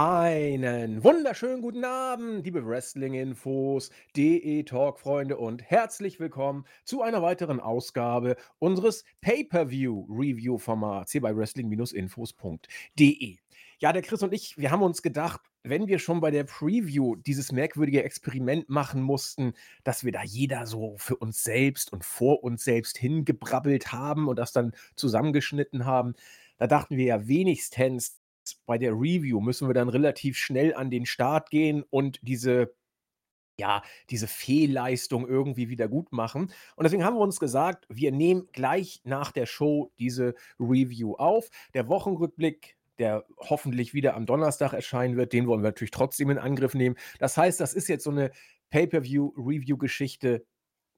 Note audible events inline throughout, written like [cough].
Einen wunderschönen guten Abend, liebe Wrestling-Infos, DE-Talk-Freunde und herzlich willkommen zu einer weiteren Ausgabe unseres Pay-Per-View-Review-Formats hier bei Wrestling-Infos.de. Ja, der Chris und ich, wir haben uns gedacht, wenn wir schon bei der Preview dieses merkwürdige Experiment machen mussten, dass wir da jeder so für uns selbst und vor uns selbst hingebrabbelt haben und das dann zusammengeschnitten haben, da dachten wir ja wenigstens bei der Review müssen wir dann relativ schnell an den Start gehen und diese ja, diese Fehlleistung irgendwie wieder gut machen. Und deswegen haben wir uns gesagt, wir nehmen gleich nach der Show diese Review auf. Der Wochenrückblick, der hoffentlich wieder am Donnerstag erscheinen wird, den wollen wir natürlich trotzdem in Angriff nehmen. Das heißt, das ist jetzt so eine Pay-per-view-Review-Geschichte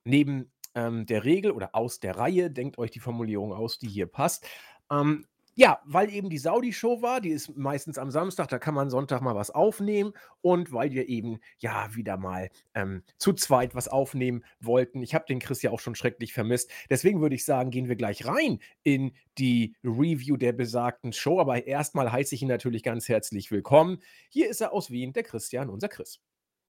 neben ähm, der Regel oder aus der Reihe. Denkt euch die Formulierung aus, die hier passt. Ähm, ja, weil eben die Saudi-Show war, die ist meistens am Samstag, da kann man Sonntag mal was aufnehmen und weil wir eben ja wieder mal ähm, zu zweit was aufnehmen wollten. Ich habe den Chris ja auch schon schrecklich vermisst. Deswegen würde ich sagen, gehen wir gleich rein in die Review der besagten Show. Aber erstmal heiße ich ihn natürlich ganz herzlich willkommen. Hier ist er aus Wien, der Christian, unser Chris.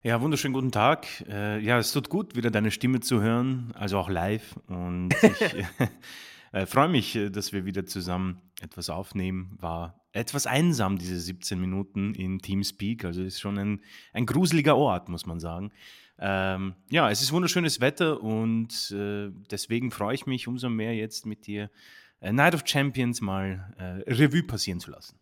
Ja, wunderschönen guten Tag. Äh, ja, es tut gut, wieder deine Stimme zu hören, also auch live. Und ich [laughs] [laughs] äh, freue mich, äh, dass wir wieder zusammen etwas aufnehmen. War etwas einsam, diese 17 Minuten in Teamspeak. Also ist schon ein, ein gruseliger Ort, muss man sagen. Ähm, ja, es ist wunderschönes Wetter und äh, deswegen freue ich mich umso mehr jetzt mit dir äh, Night of Champions mal äh, Revue passieren zu lassen.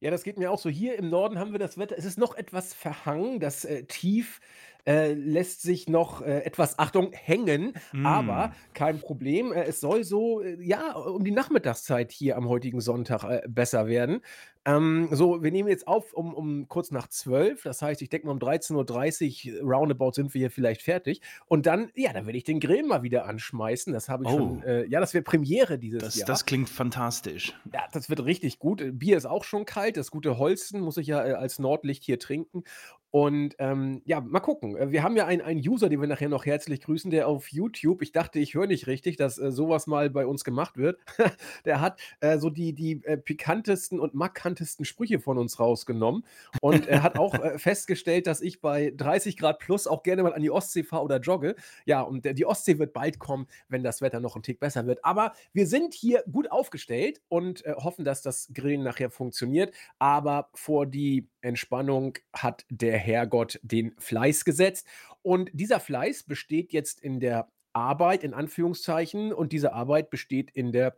Ja, das geht mir auch so. Hier im Norden haben wir das Wetter. Es ist noch etwas verhangen. Das äh, Tief äh, lässt sich noch äh, etwas, Achtung, hängen, mm. aber kein Problem. Äh, es soll so, äh, ja, um die Nachmittagszeit hier am heutigen Sonntag äh, besser werden. Ähm, so, wir nehmen jetzt auf um, um kurz nach 12. Das heißt, ich denke mal um 13.30 Uhr roundabout sind wir hier vielleicht fertig. Und dann, ja, dann werde ich den Grill mal wieder anschmeißen. Das habe ich oh. schon, ja, das wäre Premiere dieses das, Jahr. Das klingt fantastisch. Ja, das wird richtig gut. Bier ist auch schon kalt. Das gute Holzen muss ich ja als Nordlicht hier trinken. Und ähm, ja, mal gucken. Äh, wir haben ja einen, einen User, den wir nachher noch herzlich grüßen, der auf YouTube, ich dachte, ich höre nicht richtig, dass äh, sowas mal bei uns gemacht wird. [laughs] der hat äh, so die, die äh, pikantesten und markantesten Sprüche von uns rausgenommen. Und er hat auch äh, festgestellt, dass ich bei 30 Grad plus auch gerne mal an die Ostsee fahre oder jogge. Ja, und die Ostsee wird bald kommen, wenn das Wetter noch ein Tick besser wird. Aber wir sind hier gut aufgestellt und äh, hoffen, dass das Grillen nachher funktioniert. Aber vor die Entspannung hat der Herrgott den Fleiß gesetzt. Und dieser Fleiß besteht jetzt in der Arbeit, in Anführungszeichen, und diese Arbeit besteht in der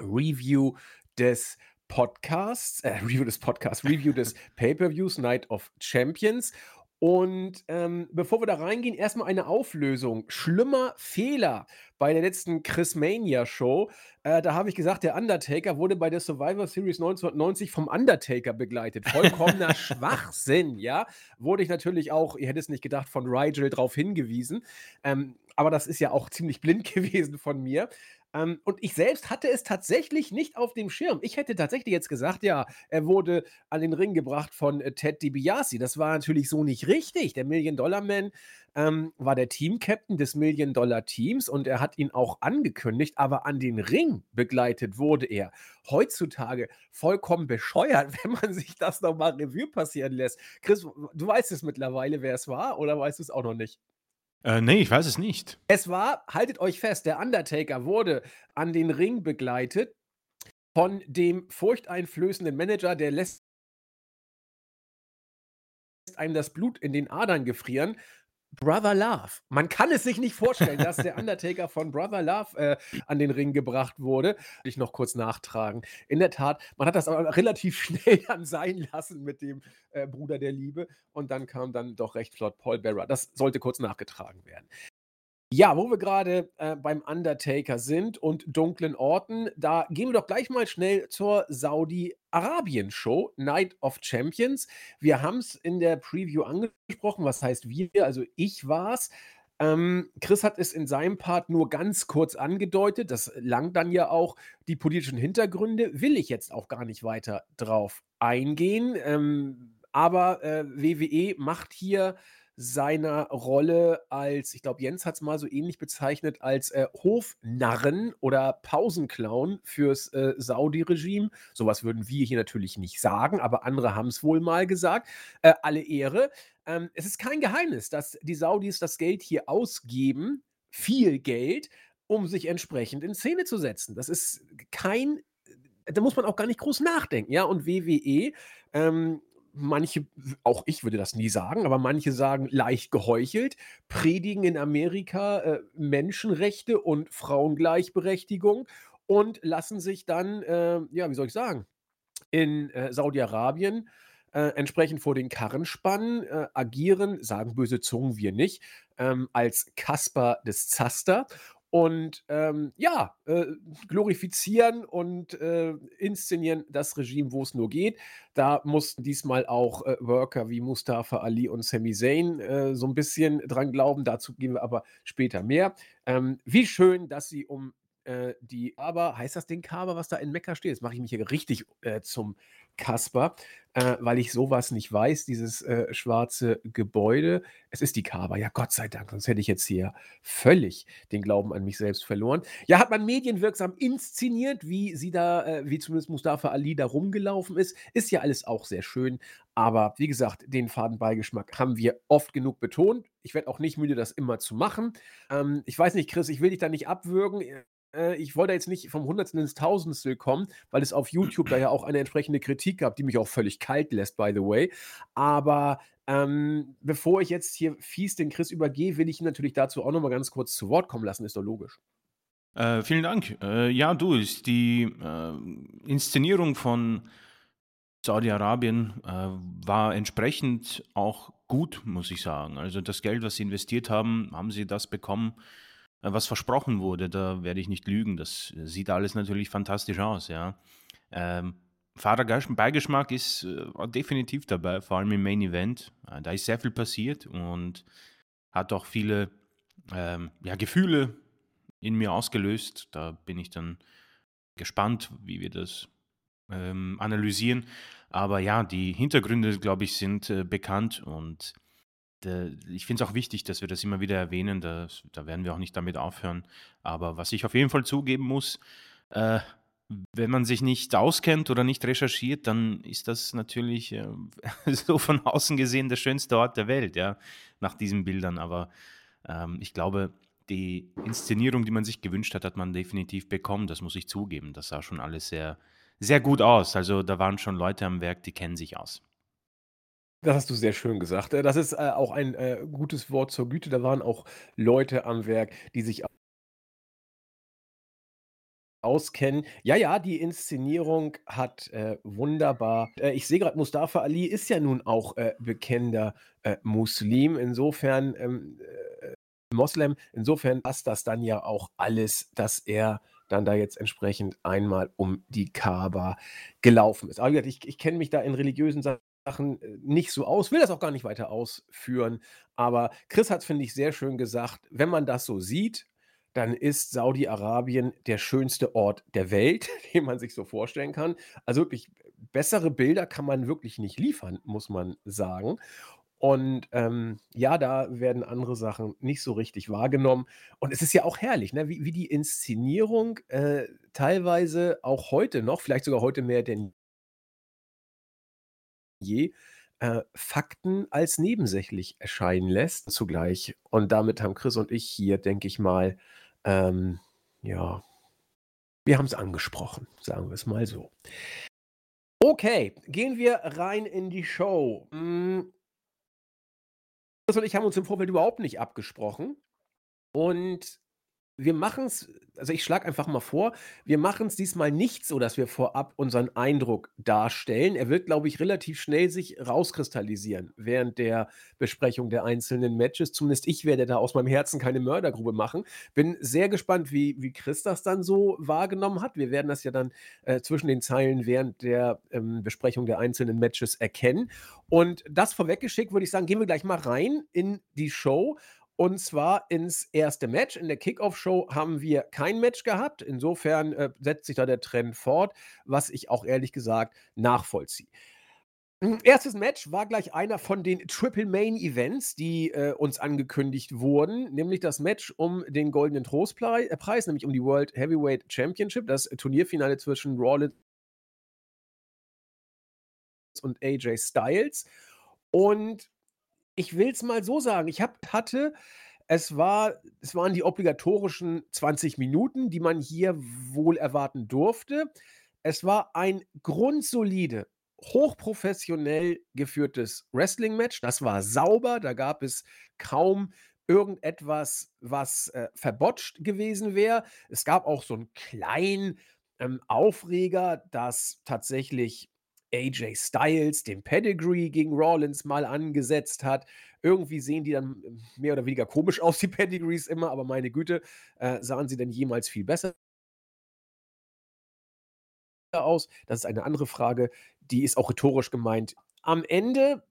Review des Podcasts, äh, Review des Podcasts, Review des [laughs] Pay-Per-Views Night of Champions. Und ähm, bevor wir da reingehen, erstmal eine Auflösung. Schlimmer Fehler bei der letzten Chris Mania Show. Äh, da habe ich gesagt, der Undertaker wurde bei der Survivor Series 1990 vom Undertaker begleitet. Vollkommener [laughs] Schwachsinn, ja. Wurde ich natürlich auch, ihr hättet es nicht gedacht, von Rigel darauf hingewiesen. Ähm, aber das ist ja auch ziemlich blind [laughs] gewesen von mir. Ähm, und ich selbst hatte es tatsächlich nicht auf dem Schirm. Ich hätte tatsächlich jetzt gesagt, ja, er wurde an den Ring gebracht von äh, Ted DiBiase. Das war natürlich so nicht richtig. Der Million-Dollar-Man ähm, war der Team-Captain des Million-Dollar-Teams und er hat ihn auch angekündigt, aber an den Ring begleitet wurde er. Heutzutage vollkommen bescheuert, [laughs] wenn man sich das nochmal Revue passieren lässt. Chris, du weißt es mittlerweile, wer es war, oder weißt du es auch noch nicht? Äh, nee, ich weiß es nicht. Es war, haltet euch fest, der Undertaker wurde an den Ring begleitet von dem furchteinflößenden Manager, der lässt einem das Blut in den Adern gefrieren. Brother Love. Man kann es sich nicht vorstellen, dass der Undertaker von Brother Love äh, an den Ring gebracht wurde. Ich noch kurz nachtragen. In der Tat, man hat das aber relativ [laughs] schnell dann sein lassen mit dem äh, Bruder der Liebe und dann kam dann doch recht flott Paul Bearer. Das sollte kurz nachgetragen werden. Ja, wo wir gerade äh, beim Undertaker sind und dunklen Orten, da gehen wir doch gleich mal schnell zur Saudi-Arabien-Show, Night of Champions. Wir haben es in der Preview angesprochen, was heißt wir, also ich war's. Ähm, Chris hat es in seinem Part nur ganz kurz angedeutet, das langt dann ja auch. Die politischen Hintergründe will ich jetzt auch gar nicht weiter drauf eingehen. Ähm, aber äh, WWE macht hier seiner Rolle als ich glaube, Jens hat's mal so ähnlich bezeichnet, als, äh, Hofnarren oder Pausenclown fürs, äh, Saudi-Regime. So was würden wir hier natürlich nicht sagen, aber andere haben's wohl mal gesagt. Äh, alle Ehre. Ähm, es ist kein Geheimnis, dass die Saudis das Geld hier ausgeben, viel Geld, um sich entsprechend in Szene zu setzen. Das ist kein da muss man auch gar nicht groß nachdenken, ja? Und WWE, ähm, manche auch ich würde das nie sagen, aber manche sagen leicht geheuchelt, predigen in Amerika, äh, Menschenrechte und Frauengleichberechtigung und lassen sich dann, äh, ja, wie soll ich sagen, in, äh, Saudi-Arabien, äh, entsprechend vor den Karren spannen, äh, agieren, sagen böse Zungen, wir nicht, ähm, als Kasper des Zaster und, ähm, ja, äh, glorifizieren und, äh, inszenieren das Regime, wo es nur geht. Da mussten diesmal auch, äh, Worker wie Mustafa Ali und Sami Zayn, äh, so ein bisschen dran glauben. Dazu gehen wir aber später mehr. Ähm, wie schön, dass sie um, äh, die Kaaba heißt das Ding Kaaba, was da in Mekka steht? Jetzt mache ich mich hier richtig, äh, zum Kasper, äh, weil ich sowas nicht weiß, dieses, äh, schwarze Gebäude. Es ist die Kaaba, ja, Gott sei Dank, sonst hätte ich jetzt hier völlig den Glauben an mich selbst verloren. Ja, hat man medienwirksam inszeniert, wie sie da äh, wie zumindest Mustafa Ali da rumgelaufen ist. Ist ja alles auch sehr schön, aber wie gesagt, den Fadenbeigeschmack haben wir oft genug betont. Ich werde auch nicht müde, das immer zu machen. Ähm, ich weiß nicht, Chris, ich will dich da nicht abwürgen. Äh, ich wollte jetzt nicht vom Hundertstel ins Tausendstel kommen, weil es auf YouTube da ja auch eine entsprechende Kritik gab, die mich auch völlig kalt lässt, by the way. Aber ähm, bevor ich jetzt hier fies den Chris übergehe, will ich ihn natürlich dazu auch noch mal ganz kurz zu Wort kommen lassen, ist doch logisch. Äh, vielen Dank. Äh, ja, du, ist die äh, Inszenierung von Saudi-Arabien äh, war entsprechend auch gut, muss ich sagen. Also das Geld, was sie investiert haben, haben sie das bekommen, was versprochen wurde, da werde ich nicht lügen. Das äh, sieht alles natürlich fantastisch aus, ja. Ähm, Beigeschmack ist äh, definitiv dabei, vor allem im Main Event. Äh, da ist sehr viel passiert und hat auch viele ähm, ja, Gefühle in mir ausgelöst. Da bin ich dann gespannt, wie wir das ähm, analysieren. Aber ja, die Hintergründe, glaube ich, sind äh, bekannt und ich finde es auch wichtig, dass wir das immer wieder erwähnen. Das, da werden wir auch nicht damit aufhören. Aber was ich auf jeden Fall zugeben muss, äh, wenn man sich nicht auskennt oder nicht recherchiert, dann ist das natürlich äh, [laughs] so von außen gesehen der schönste Ort der Welt, ja, nach diesen Bildern. Aber ähm, ich glaube, die Inszenierung, die man sich gewünscht hat, hat man definitiv bekommen. Das muss ich zugeben. Das sah schon alles sehr, sehr gut aus. Also da waren schon Leute am Werk, die kennen sich aus. Das hast du sehr schön gesagt. Äh, das ist, äh, auch ein, äh, gutes Wort zur Güte. Da waren auch Leute am Werk, die sich auskennen. Ja, ja, die Inszenierung hat, wunderbar ich sehe gerade, Mustafa Ali ist ja nun auch, äh, bekennender, Muslim. Insofern, ähm, äh, Moslem. Insofern passt das dann ja auch alles, dass er dann da jetzt entsprechend einmal um die Kaaba gelaufen ist. Aber wie gesagt, ich ich kenne mich da in religiösen Sachen Sachen äh, nicht so aus, will das auch gar nicht weiter ausführen. Aber Chris hat es, finde ich, sehr schön gesagt, wenn man das so sieht, dann ist Saudi-Arabien der schönste Ort der Welt, [laughs] den man sich so vorstellen kann. Also wirklich, bessere Bilder kann man wirklich nicht liefern, muss man sagen. Und ähm, ja, da werden andere Sachen nicht so richtig wahrgenommen. Und es ist ja auch herrlich, ne? wie, wie die Inszenierung äh, teilweise auch heute noch, vielleicht sogar heute mehr denn je, äh, Fakten als nebensächlich erscheinen lässt zugleich. Und damit haben Chris und ich hier, denke ich mal, ähm, ja, wir haben es angesprochen, sagen wir es mal so. Okay, gehen wir rein in die Show. Hm. Chris und ich haben uns im Vorfeld überhaupt nicht abgesprochen. Und wir machen es, also ich schlage einfach mal vor, wir machen es diesmal nicht so, dass wir vorab unseren Eindruck darstellen. Er wird, glaube ich, relativ schnell sich rauskristallisieren während der Besprechung der einzelnen Matches. Zumindest ich werde da aus meinem Herzen keine Mördergrube machen. Bin sehr gespannt, wie, wie Chris das dann so wahrgenommen hat. Wir werden das ja dann äh, zwischen den Zeilen während der ähm, Besprechung der einzelnen Matches erkennen. Und das vorweggeschickt, würde ich sagen, gehen wir gleich mal rein in die Show. Und zwar ins erste Match. In der Kickoff-Show haben wir kein Match gehabt. Insofern äh, setzt sich da der Trend fort, was ich auch ehrlich gesagt nachvollziehe. Hm, 1. Match war gleich einer von den Triple Main Events, die, äh, uns angekündigt wurden, nämlich das Match um den Goldenen Trostplei äh, nämlich um die World Heavyweight Championship, das Turnierfinale zwischen Rollins und AJ Styles. Und ich will es mal so sagen, ich habe hatte es war es waren die obligatorischen 20 Minuten, die man hier wohl erwarten durfte. Es war ein grundsolide, hochprofessionell geführtes Wrestling-Match. Das war sauber, da gab es kaum irgendetwas, was, äh, verbotscht gewesen wäre. Es gab auch so 'n kleinen, ähm, Aufreger, dass tatsächlich AJ Styles den Pedigree gegen Rollins mal angesetzt hat. Irgendwie sehen die dann ähm, mehr oder weniger komisch aus, die Pedigrees immer, aber meine Güte, äh, sahen sie denn jemals viel besser aus? Das ist eine andere Frage, die ist auch rhetorisch gemeint. Am Ende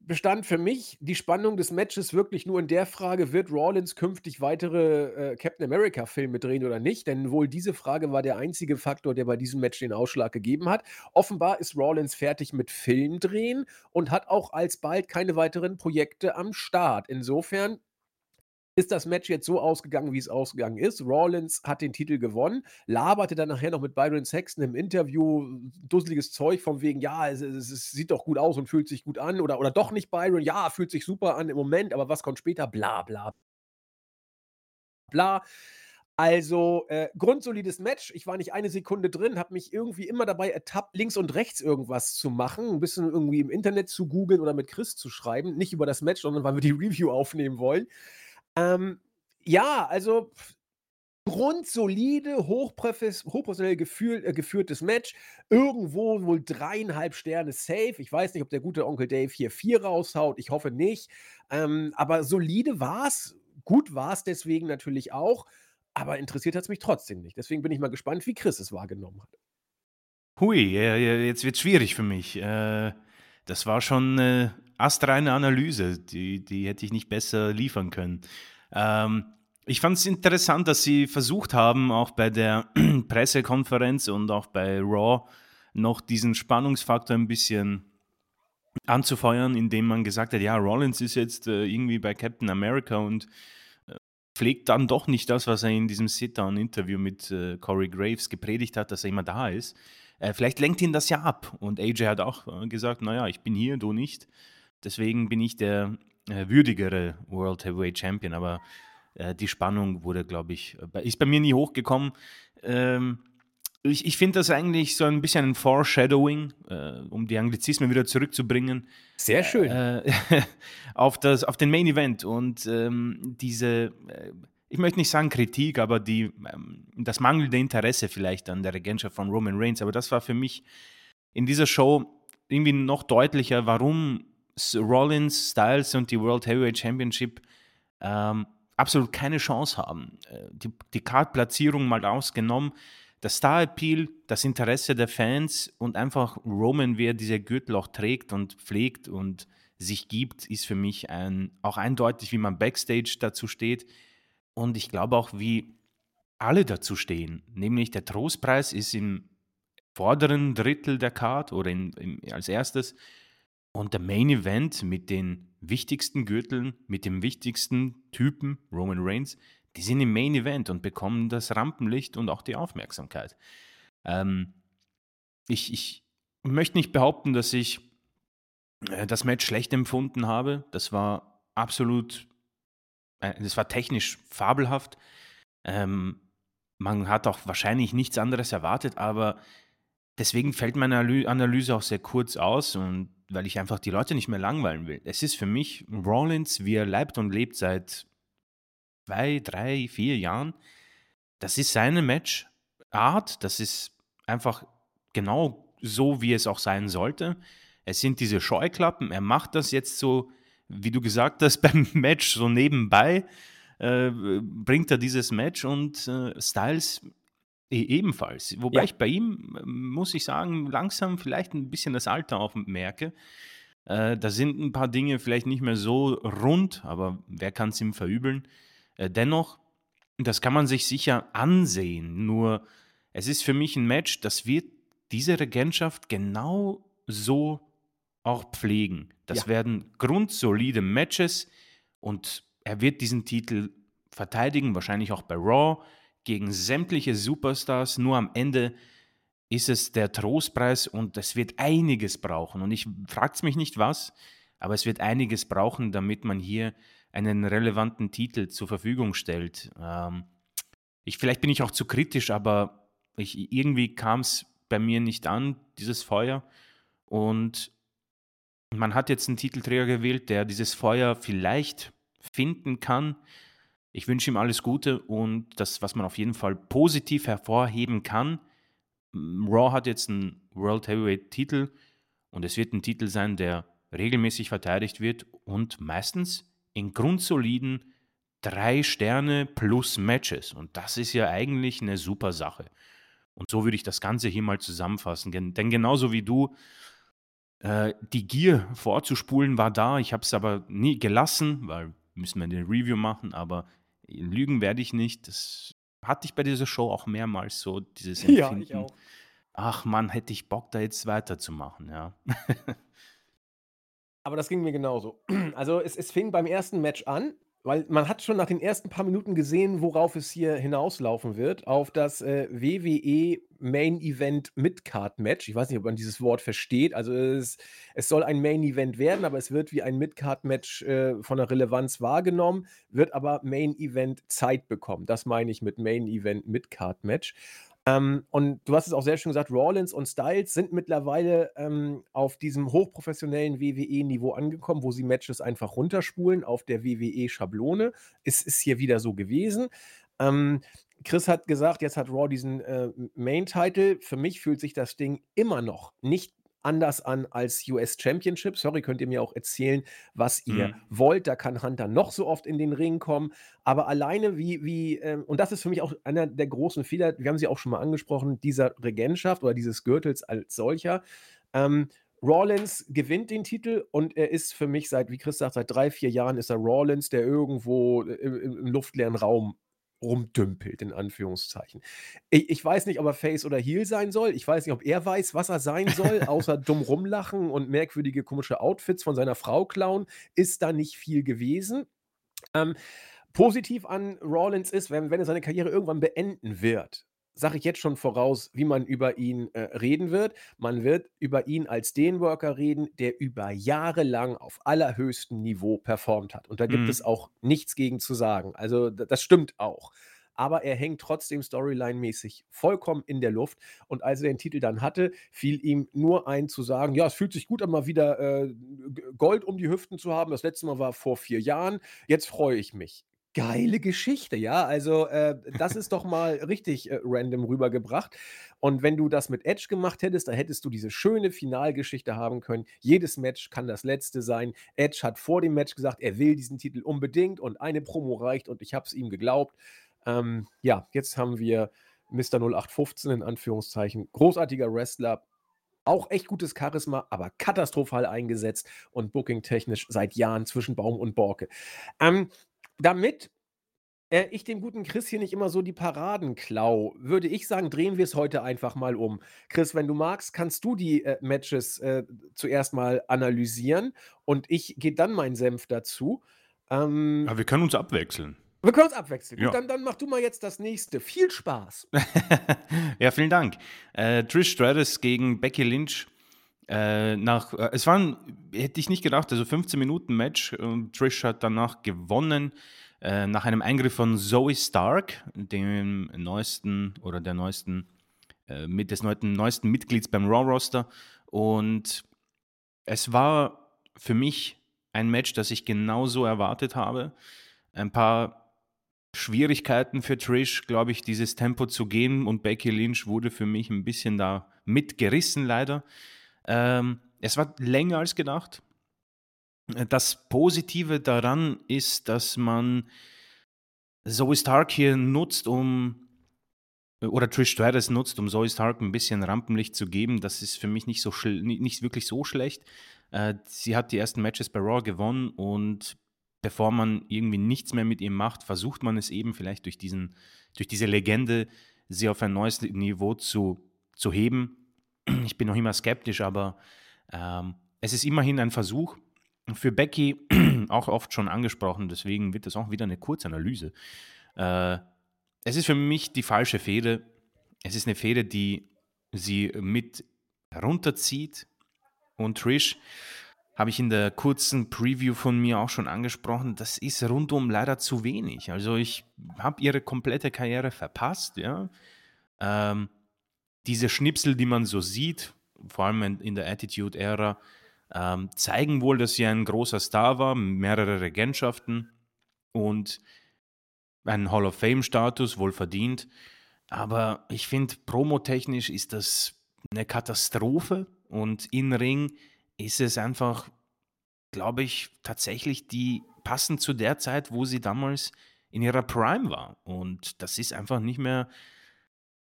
bestand für mich die Spannung des Matches wirklich nur in der Frage: Wird Rollins künftig weitere, äh, Captain America-Filme drehen oder nicht? Denn wohl diese Frage war der einzige Faktor, der bei diesem Match den Ausschlag gegeben hat. Offenbar ist Rollins fertig mit Filmdrehen und hat auch alsbald keine weiteren Projekte am Start. Insofern ist das Match jetzt so ausgegangen, wie es ausgegangen ist. Rollins hat den Titel gewonnen, laberte dann nachher noch mit Byron Saxton im Interview dusseliges Zeug von wegen, ja, es, es, es sieht doch gut aus und fühlt sich gut an oder, oder doch nicht Byron, ja, fühlt sich super an im Moment, aber was kommt später? Bla bla bla. Also äh, grundsolides Match. Ich war nicht eine Sekunde drin, habe mich irgendwie immer dabei ertappt, links und rechts irgendwas zu machen, ein bisschen irgendwie im Internet zu googeln oder mit Chris zu schreiben. Nicht über das Match, sondern weil wir die Review aufnehmen wollen. Ähm, ja, also grundsolide, hochprofessionell gefühl, äh, geführtes Match. Irgendwo wohl dreieinhalb Sterne safe. Ich weiß nicht, ob der gute Onkel Dave hier vier raushaut. Ich hoffe nicht. Ähm, aber solide war's. Gut war es deswegen natürlich auch. Aber interessiert hat es mich trotzdem nicht. Deswegen bin ich mal gespannt, wie Chris es wahrgenommen hat. Hui, jetzt wird es schwierig für mich. Äh, das war schon eine astreine Analyse, die, die hätte ich nicht besser liefern können. Ähm, ich fand es interessant, dass sie versucht haben, auch bei der [clears throat] Pressekonferenz und auch bei Raw noch diesen Spannungsfaktor ein bisschen anzufeuern, indem man gesagt hat, ja, Rollins ist jetzt äh, irgendwie bei Captain America und äh, pflegt dann doch nicht das, was er in diesem Sit-Down-Interview mit äh, Corey Graves gepredigt hat, dass er immer da ist. Äh, vielleicht lenkt ihn das ja ab. Und AJ hat auch äh, gesagt, naja, ich bin hier, du nicht. Deswegen bin ich der äh, würdigere World Heavyweight Champion. Aber äh, die Spannung wurde, glaube ich, ist bei mir nie hochgekommen. Ähm, ich, ich finde das eigentlich so ein bisschen ein Foreshadowing, äh, um die Anglizismen wieder zurückzubringen. Sehr schön. Äh, [laughs] auf, das, auf den Main Event und ähm, diese ich möchte nicht sagen Kritik, aber die, ähm, das mangelnde Interesse vielleicht an der Regentschaft von Roman Reigns. Aber das war für mich in dieser Show irgendwie noch deutlicher, warum Rollins, Styles und die World Heavyweight Championship ähm, absolut keine Chance haben. Äh, die, die Card-Platzierung mal ausgenommen, der Star-Appeal, das Interesse der Fans und einfach Roman, wie er diese Gürtel auch trägt und pflegt und sich gibt, ist für mich ein, auch eindeutig, wie man Backstage dazu steht. Und ich glaube auch, wie alle dazu stehen. Nämlich der Trostpreis ist im vorderen Drittel der Card oder in, in, als erstes. Und der Main Event mit den wichtigsten Gürteln, mit dem wichtigsten Typen, Roman Reigns, die sind im Main Event und bekommen das Rampenlicht und auch die Aufmerksamkeit. Ähm, ich, ich möchte nicht behaupten, dass ich äh, das Match schlecht empfunden habe. Das war absolut es war technisch fabelhaft. Ähm, man hat auch wahrscheinlich nichts anderes erwartet, aber deswegen fällt meine Analyse auch sehr kurz aus und weil ich einfach die Leute nicht mehr langweilen will. Es ist für mich Rollins, wie er leibt und lebt seit zwei, drei, vier Jahren. Das ist seine Matchart. Das ist einfach genau so, wie es auch sein sollte. Es sind diese Scheuklappen. Er macht das jetzt so wie du gesagt hast, [laughs] beim Match so nebenbei äh, bringt er dieses Match und äh, Styles ebenfalls. Wobei ja. ich bei ihm, muss ich sagen, langsam vielleicht ein bisschen das Alter auf merke. Äh, da sind ein paar Dinge vielleicht nicht mehr so rund, aber wer kann es ihm verübeln? Äh, dennoch, das kann man sich sicher ansehen. Nur, es ist für mich ein Match, das wird diese Regentschaft genau so auch pflegen. Das Ja. werden grundsolide Matches und er wird diesen Titel verteidigen, wahrscheinlich auch bei Raw gegen sämtliche Superstars. Nur am Ende ist es der Trostpreis und es wird einiges brauchen. Und ich frage mich nicht was, aber es wird einiges brauchen, damit man hier einen relevanten Titel zur Verfügung stellt. Ähm, ich, vielleicht bin ich auch zu kritisch, aber ich, irgendwie kam es bei mir nicht an, dieses Feuer. Und man hat jetzt einen Titelträger gewählt, der dieses Feuer vielleicht finden kann. Ich wünsche ihm alles Gute und das, was man auf jeden Fall positiv hervorheben kann. Raw hat jetzt einen World Heavyweight Titel und es wird ein Titel sein, der regelmäßig verteidigt wird und meistens in grundsoliden drei Sterne plus Matches. Und das ist ja eigentlich eine super Sache. Und so würde ich das Ganze hier mal zusammenfassen. Denn genauso wie du, äh, die Gier vorzuspulen war da. Ich habe es aber nie gelassen, weil müssen wir eine Review machen, aber lügen werde ich nicht. Das hatte ich bei dieser Show auch mehrmals so, dieses [laughs] Ja, Empfinden. ich auch. Ach Mann, hätte ich Bock, da jetzt weiterzumachen, ja. [laughs] Aber das ging mir genauso. Also, es es fing beim ersten Match an, weil man hat schon nach den ersten paar Minuten gesehen, worauf es hier hinauslaufen wird, auf das, äh, WWE Main Event Midcard Match. Ich weiß nicht, ob man dieses Wort versteht. Also, es es soll ein Main Event werden, aber es wird wie ein Midcard Match, äh, von der Relevanz wahrgenommen, wird aber Main Event Zeit bekommen. Das meine ich mit Main Event Midcard Match. Ähm, und du hast es auch sehr schön gesagt, Rollins und Styles sind mittlerweile ähm, auf diesem hochprofessionellen WWE-Niveau angekommen, wo sie Matches einfach runterspulen auf der WWE-Schablone. Es ist hier wieder so gewesen. Ähm, Chris hat gesagt, jetzt hat Raw diesen äh, Main-Title. Für mich fühlt sich das Ding immer noch nicht anders an als US Championship. Sorry, könnt ihr mir auch erzählen, was ihr Mhm. wollt. Da kann Hunter noch so oft in den Ring kommen. Aber alleine wie, wie ähm, und das ist für mich auch einer der großen Fehler, wir haben sie auch schon mal angesprochen, dieser Regentschaft oder dieses Gürtels als solcher. Ähm, Rawlins gewinnt den Titel und er ist für mich seit, wie Chris sagt, seit drei, vier Jahren ist er Rawlins, der irgendwo im, im, im luftleeren Raum rumdümpelt, in Anführungszeichen. Ich, ich weiß nicht, ob er Face oder Heel sein soll. Ich weiß nicht, ob er weiß, was er sein soll, [laughs] außer dumm rumlachen und merkwürdige komische Outfits von seiner Frau klauen. Ist da nicht viel gewesen. Ähm, positiv an Rawlins ist, wenn, wenn er seine Karriere irgendwann beenden wird, sage ich jetzt schon voraus, wie man über ihn äh, reden wird. Man wird über ihn als den Worker reden, der über Jahre lang auf allerhöchstem Niveau performt hat. Und da gibt es Mhm. auch nichts gegen zu sagen. Also das stimmt auch. Aber er hängt trotzdem storyline-mäßig vollkommen in der Luft. Und als er den Titel dann hatte, fiel ihm nur ein zu sagen, ja, es fühlt sich gut an, mal wieder äh, Gold um die Hüften zu haben. Das letzte Mal war vor vier Jahren. Jetzt freue ich mich. Geile Geschichte, ja. Also, äh, das ist doch mal richtig äh, random rübergebracht. Und wenn du das mit Edge gemacht hättest, da hättest du diese schöne Finalgeschichte haben können. Jedes Match kann das letzte sein. Edge hat vor dem Match gesagt, er will diesen Titel unbedingt und eine Promo reicht und ich habe es ihm geglaubt. Ähm, ja, jetzt haben wir Mr. 0815 in Anführungszeichen. Großartiger Wrestler, auch echt gutes Charisma, aber katastrophal eingesetzt und booking-technisch seit Jahren zwischen Baum und Borke. Ähm, damit äh, ich dem guten Chris hier nicht immer so die Paraden klau, würde ich sagen, drehen wir es heute einfach mal um. Chris, wenn du magst, kannst du die äh, Matches äh, zuerst mal analysieren und ich gehe dann meinen Senf dazu. Ähm, Aber wir können uns abwechseln. wir können uns abwechseln. Ja. dann, dann mach du mal jetzt das nächste. Viel Spaß. [laughs] ja, vielen Dank. Äh, Trish Stratus gegen Becky Lynch. Äh, nach, äh, es waren, hätte ich nicht gedacht, also 15 Minuten Match. Und Trish hat danach gewonnen äh, nach einem Eingriff von Zoe Stark, dem neuesten oder der neuesten, äh, mit des neuesten, neuesten Mitglieds beim Raw Roster. Und es war für mich ein Match, das ich genauso erwartet habe. Ein paar Schwierigkeiten für Trish, glaube ich, dieses Tempo zu gehen und Becky Lynch wurde für mich ein bisschen da mitgerissen, leider. Ähm, es war länger als gedacht. Das Positive daran ist, dass man Zoe Stark hier nutzt, um oder Trish Stratus nutzt, um Zoe Stark ein bisschen Rampenlicht zu geben. Das ist für mich nicht, so nicht wirklich so schlecht. Äh, sie hat die ersten Matches bei Raw gewonnen und bevor man irgendwie nichts mehr mit ihr macht, versucht man es eben vielleicht durch, diesen, durch diese Legende, sie auf ein neues Niveau zu, zu heben. Ich bin noch immer skeptisch, aber ähm, es ist immerhin ein Versuch. Für Becky [clears throat] auch oft schon angesprochen, deswegen wird das auch wieder eine Kurzanalyse. Äh, es ist für mich die falsche Fehde. Es ist eine Fehde, die sie mit runterzieht. Und Trish, habe ich in der kurzen Preview von mir auch schon angesprochen, das ist rundum leider zu wenig. Also ich habe ihre komplette Karriere verpasst, ja. Ähm, diese Schnipsel, die man so sieht, vor allem in der Attitude-Ära, ähm, zeigen wohl, dass sie ein großer Star war, mehrere Regentschaften und einen Hall of Fame-Status, wohl verdient. Aber ich finde, promotechnisch ist das eine Katastrophe und in Ring ist es einfach, glaube ich, tatsächlich die passend zu der Zeit, wo sie damals in ihrer Prime war. Und das ist einfach nicht mehr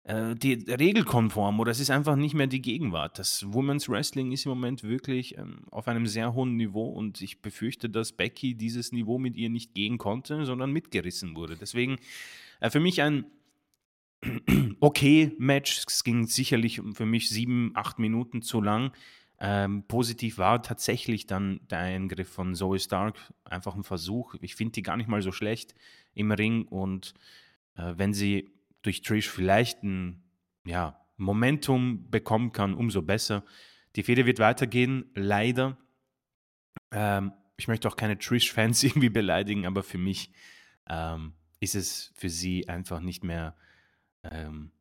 äh, die regelkonform oder es ist einfach nicht mehr die Gegenwart. Das Women's Wrestling ist im Moment wirklich ähm, auf einem sehr hohen Niveau und ich befürchte, dass Becky dieses Niveau mit ihr nicht gehen konnte, sondern mitgerissen wurde. Deswegen äh, für mich ein [clears throat] okay Match. Es ging sicherlich für mich sieben, acht Minuten zu lang. Ähm, positiv war tatsächlich dann der Eingriff von Zoe Stark, einfach ein Versuch. Ich finde die gar nicht mal so schlecht im Ring und äh, wenn sie durch Trish vielleicht ein ja, Momentum bekommen kann, umso besser. Die Fehde wird weitergehen, leider. Ähm, ich möchte auch keine Trish-Fans [laughs] irgendwie beleidigen, aber für mich ähm, ist es für sie einfach nicht mehr. Ähm,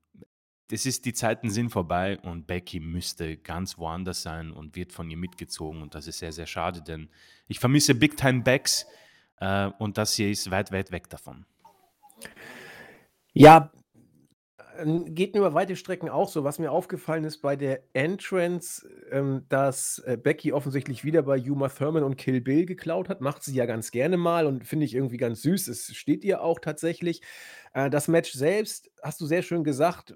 das ist, die Zeiten sind vorbei und Becky müsste ganz woanders sein und wird von ihr mitgezogen und das ist sehr, sehr schade, denn ich vermisse Big Time Backs äh, und das hier ist weit, weit weg davon. Ja, geht mir über weite Strecken auch so. Was mir aufgefallen ist bei der Entrance, ähm, dass äh, Becky offensichtlich wieder bei Uma Thurman und Kill Bill geklaut hat. Macht sie ja ganz gerne mal und finde ich irgendwie ganz süß. Es steht ihr auch tatsächlich. Äh, das Match selbst, hast du sehr schön gesagt,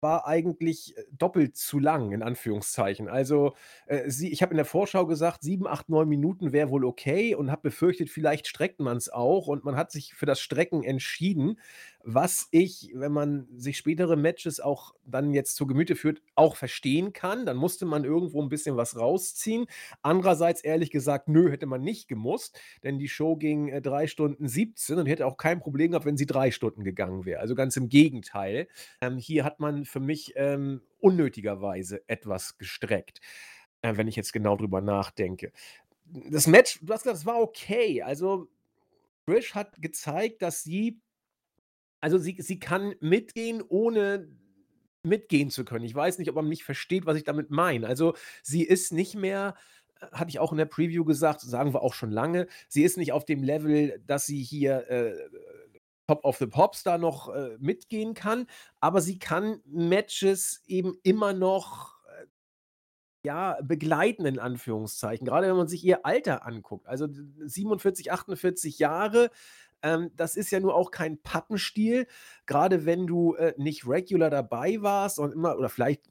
war eigentlich äh, doppelt zu lang, in Anführungszeichen. Also, äh, sie ich habe in der Vorschau gesagt, 7, 8, 9 Minuten wäre wohl okay und habe befürchtet, vielleicht streckt man es auch und man hat sich für das Strecken entschieden was ich, wenn man sich spätere Matches auch dann jetzt zu Gemüte führt, auch verstehen kann. Dann musste man irgendwo ein bisschen was rausziehen. Andererseits, ehrlich gesagt, nö, hätte man nicht gemusst, denn die Show ging äh, 3 Stunden 17 und hätte auch kein Problem gehabt, wenn sie drei Stunden gegangen wäre. Also ganz im Gegenteil. Ähm, hier hat man für mich ähm, unnötigerweise etwas gestreckt, äh, wenn ich jetzt genau drüber nachdenke. Das Match, du hast gesagt, es war okay. Also Trish hat gezeigt, dass sie also, sie sie kann mitgehen, ohne mitgehen zu können. Ich weiß nicht, ob man mich versteht, was ich damit meine. Also, sie ist nicht mehr äh, hatte ich auch in der Preview gesagt, sagen wir auch schon lange, sie ist nicht auf dem Level, dass sie hier, äh, Top of the Pops da noch, äh, mitgehen kann, aber sie kann Matches eben immer noch, äh, ja, begleiten in Anführungszeichen. Gerade wenn man sich ihr Alter anguckt. Also, 47, 48 Jahre, ähm, das ist ja nur auch kein Pappenstiel, gerade wenn du, äh, nicht regular dabei warst und immer oder vielleicht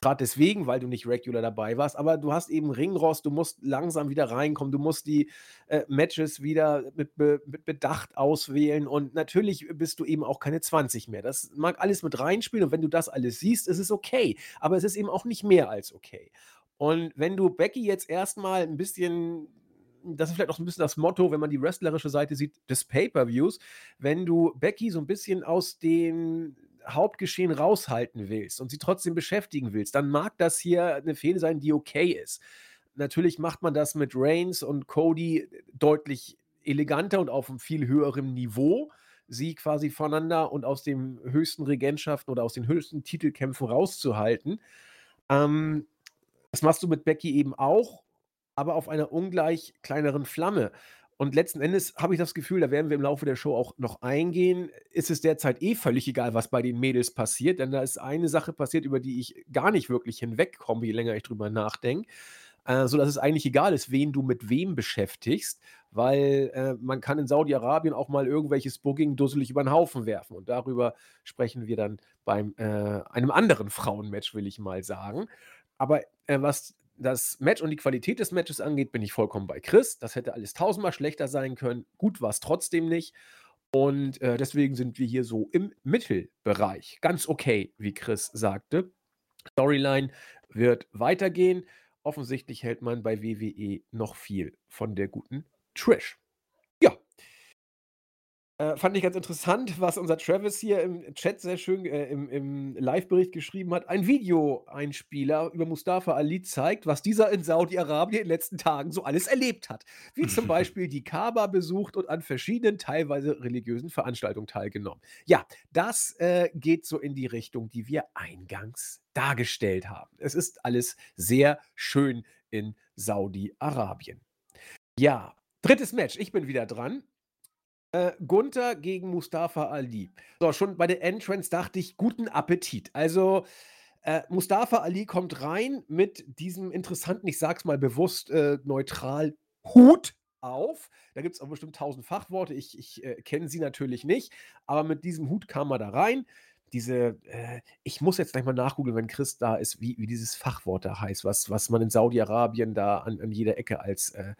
gerade deswegen, weil du nicht regular dabei warst, aber du hast eben Ringrost, du musst langsam wieder reinkommen, du musst die, äh, Matches wieder mit Be mit Bedacht auswählen und natürlich bist du eben auch keine 20 mehr. Das mag alles mit reinspielen und wenn du das alles siehst, ist es okay, aber es ist eben auch nicht mehr als okay. Und wenn du Becky jetzt erstmal ein bisschen das ist vielleicht auch ein bisschen das Motto, wenn man die wrestlerische Seite sieht, des Pay-per-Views. Wenn du Becky so ein bisschen aus dem Hauptgeschehen raushalten willst und sie trotzdem beschäftigen willst, dann mag das hier eine Fehde sein, die okay ist. Natürlich macht man das mit Reigns und Cody deutlich eleganter und auf einem viel höheren Niveau, sie quasi voneinander und aus den höchsten Regentschaften oder aus den höchsten Titelkämpfen rauszuhalten. Ähm, das machst du mit Becky eben auch aber auf einer ungleich kleineren Flamme. Und letzten Endes habe ich das Gefühl, da werden wir im Laufe der Show auch noch eingehen, ist es derzeit eh völlig egal, was bei den Mädels passiert, denn da ist eine Sache passiert, über die ich gar nicht wirklich hinwegkomme, je länger ich drüber nachdenke. Äh, so dass es eigentlich egal ist, wen du mit wem beschäftigst, weil äh, man kann in Saudi-Arabien auch mal irgendwelches Booking dusselig über den Haufen werfen. Und darüber sprechen wir dann beim äh, einem anderen Frauenmatch, will ich mal sagen. Aber äh, was das Match und die Qualität des Matches angeht, bin ich vollkommen bei Chris. Das hätte alles tausendmal schlechter sein können. Gut war es trotzdem nicht. Und äh, deswegen sind wir hier so im Mittelbereich. Ganz okay, wie Chris sagte. Storyline wird weitergehen. offensichtlich hält man bei WWE noch viel von der guten Trish. Äh, fand ich ganz interessant, was unser Travis hier im Chat sehr schön äh, im, im Live-Bericht geschrieben hat. Ein Videoeinspieler über Mustafa Ali zeigt, was dieser in Saudi-Arabien in den letzten Tagen so alles erlebt hat. Wie zum [laughs] Beispiel die Kaaba besucht und an verschiedenen, teilweise religiösen Veranstaltungen teilgenommen. Ja, das äh, geht so in die Richtung, die wir eingangs dargestellt haben. Es ist alles sehr schön in Saudi-Arabien. Ja, drittes Match. Ich bin wieder dran. Äh, Gunther gegen Mustafa Ali. So, schon bei der Entrance dachte ich, guten Appetit. Also, äh, Mustafa Ali kommt rein mit diesem interessanten, ich sag's mal bewusst äh, neutral, Hut auf. Da gibt es auch bestimmt tausend Fachworte. Ich, ich äh, kenne sie natürlich nicht, aber mit diesem Hut kam er da rein. Diese, äh, ich muss jetzt gleich mal nachgoogeln, wenn Chris da ist, wie, wie dieses Fachwort da heißt, was, was man in Saudi-Arabien da an, an jeder Ecke als äh,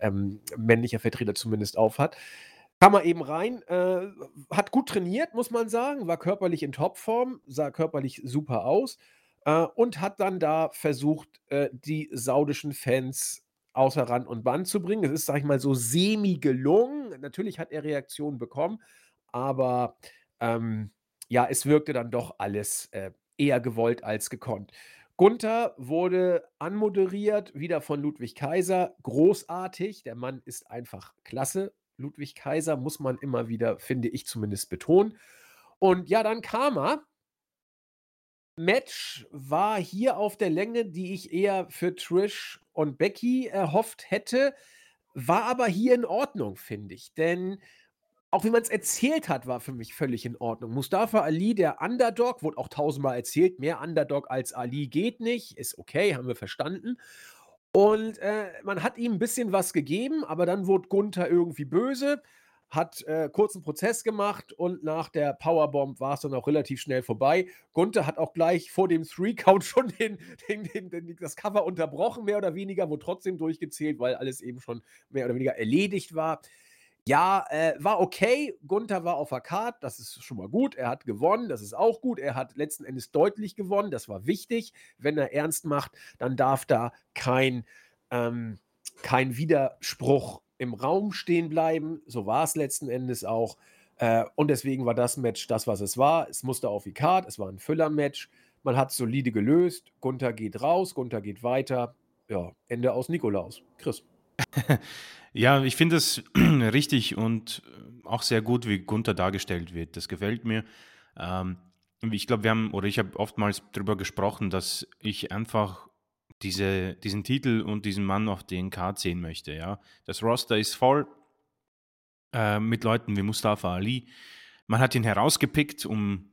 ähm, männlicher Vertreter zumindest aufhat. Kam er eben rein, äh, hat gut trainiert, muss man sagen, war körperlich in Topform, sah körperlich super aus äh, und hat dann da versucht, äh, die saudischen Fans außer Rand und Band zu bringen. Es ist, sag ich mal, so semi gelungen. Natürlich hat er Reaktionen bekommen, aber ähm, ja, es wirkte dann doch alles äh, eher gewollt als gekonnt. Gunther wurde anmoderiert, wieder von Ludwig Kaiser. Großartig. Der Mann ist einfach klasse. Ludwig Kaiser muss man immer wieder, finde ich zumindest, betonen. Und ja, dann kam er. Match war hier auf der Länge, die ich eher für Trish und Becky erhofft hätte, war aber hier in Ordnung, finde ich. Denn auch wie man es erzählt hat, war für mich völlig in Ordnung. Mustafa Ali, der Underdog, wurde auch tausendmal erzählt, mehr Underdog als Ali geht nicht, ist okay, haben wir verstanden. Und äh, man hat ihm ein bisschen was gegeben, aber dann wurde Gunther irgendwie böse, hat äh, kurzen Prozess gemacht und nach der Powerbomb war es dann auch relativ schnell vorbei. Gunther hat auch gleich vor dem Three-Count [laughs] schon den, den, den, das Cover unterbrochen, mehr oder weniger, wurde trotzdem durchgezählt, weil alles eben schon mehr oder weniger erledigt war. Ja, äh, war okay. Gunther war auf der Karte, das ist schon mal gut. Er hat gewonnen, das ist auch gut. Er hat letzten Endes deutlich gewonnen, das war wichtig. Wenn er ernst macht, dann darf da kein, ähm, kein Widerspruch im Raum stehen bleiben. So war es letzten Endes auch. Äh, und deswegen war das Match das, was es war. Es musste auf die Karte, es war ein Füller-Match. Man hat solide gelöst. Gunther geht raus, Gunther geht weiter. Ja, Ende aus Nikolaus. Chris. Ja, ich finde es [clears throat] richtig und äh, auch sehr gut, wie Gunther dargestellt wird. Das gefällt mir. Ähm, ich glaube, wir haben, oder ich habe oftmals darüber gesprochen, dass ich einfach diese, diesen Titel und diesen Mann auf den Card sehen möchte. Ja? Das Roster ist voll äh, mit Leuten wie Mustafa Ali. Man hat ihn herausgepickt, um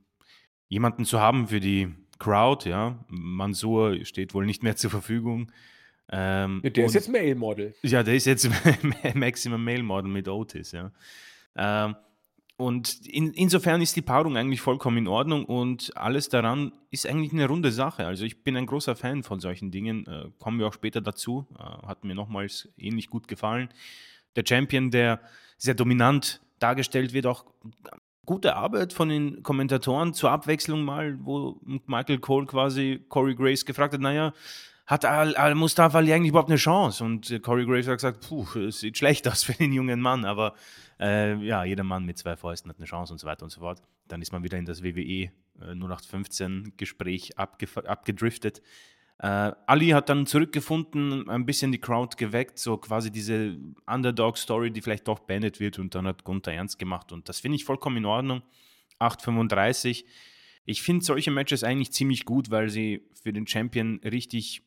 jemanden zu haben für die Crowd. Ja? Mansur steht wohl nicht mehr zur Verfügung. Ähm, der ist jetzt Male Model. Ja, der ist jetzt [laughs] Maximum Male Model mit Otis, ja. Ähm, und in, insofern ist die Paarung eigentlich vollkommen in Ordnung und alles daran ist eigentlich eine runde Sache. Also ich bin ein großer Fan von solchen Dingen. Äh, kommen wir auch später dazu. Äh, hat mir nochmals ähnlich gut gefallen. Der Champion, der sehr dominant dargestellt wird, auch gute Arbeit von den Kommentatoren zur Abwechslung mal, wo Michael Cole quasi Corey Grace gefragt hat, naja, hat Al, Al Mustafa Ali eigentlich überhaupt eine Chance? Und äh, Corey Graves hat gesagt, puh, es sieht schlecht aus für den jungen Mann, aber äh, ja, jeder Mann mit zwei Fäusten hat eine Chance und so weiter und so fort. Dann ist man wieder in das WWE äh, 0815 Gespräch abgedriftet. Äh, Ali hat dann zurückgefunden, ein bisschen die Crowd geweckt, so quasi diese Underdog-Story, die vielleicht doch beendet wird und dann hat Gunther ernst gemacht und das finde ich vollkommen in Ordnung. 8,35. Ich finde solche Matches eigentlich ziemlich gut, weil sie für den Champion richtig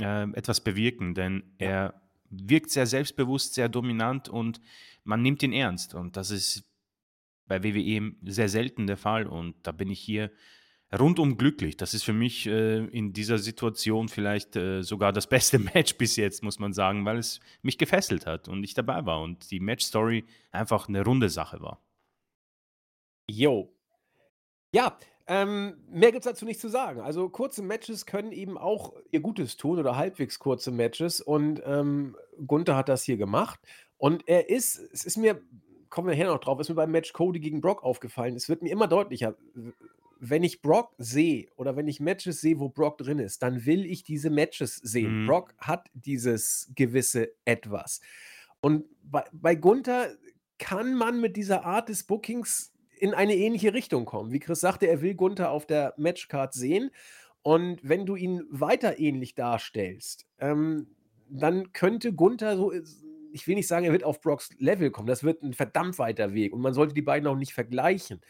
äh, etwas bewirken, denn er wirkt sehr selbstbewusst, sehr dominant und man nimmt ihn ernst. Und das ist bei WWE sehr selten der Fall. Und da bin ich hier rundum glücklich. Das ist für mich äh, in dieser Situation vielleicht äh, sogar das beste [laughs] Match bis jetzt, muss man sagen, weil es mich gefesselt hat und ich dabei war und die Match-Story einfach eine runde Sache war. Jo. Ja, ähm, mehr gibt es dazu nicht zu sagen. Also kurze Matches können eben auch ihr Gutes tun oder halbwegs kurze Matches. Und ähm, Gunther hat das hier gemacht. Und er ist, es ist mir, kommen wir her noch drauf, ist mir beim Match Cody gegen Brock aufgefallen. Es wird mir immer deutlicher, wenn ich Brock sehe oder wenn ich Matches sehe, wo Brock drin ist, dann will ich diese Matches sehen. Mhm. Brock hat dieses gewisse Etwas. Und bei, bei Gunther kann man mit dieser Art des Bookings in eine ähnliche Richtung kommen. Wie Chris sagte, er will Gunther auf der Matchcard sehen. Und wenn du ihn weiter ähnlich darstellst, ähm, dann könnte Gunther so, ich will nicht sagen, er wird auf Brocks Level kommen. Das wird ein verdammt weiter Weg. Und man sollte die beiden auch nicht vergleichen.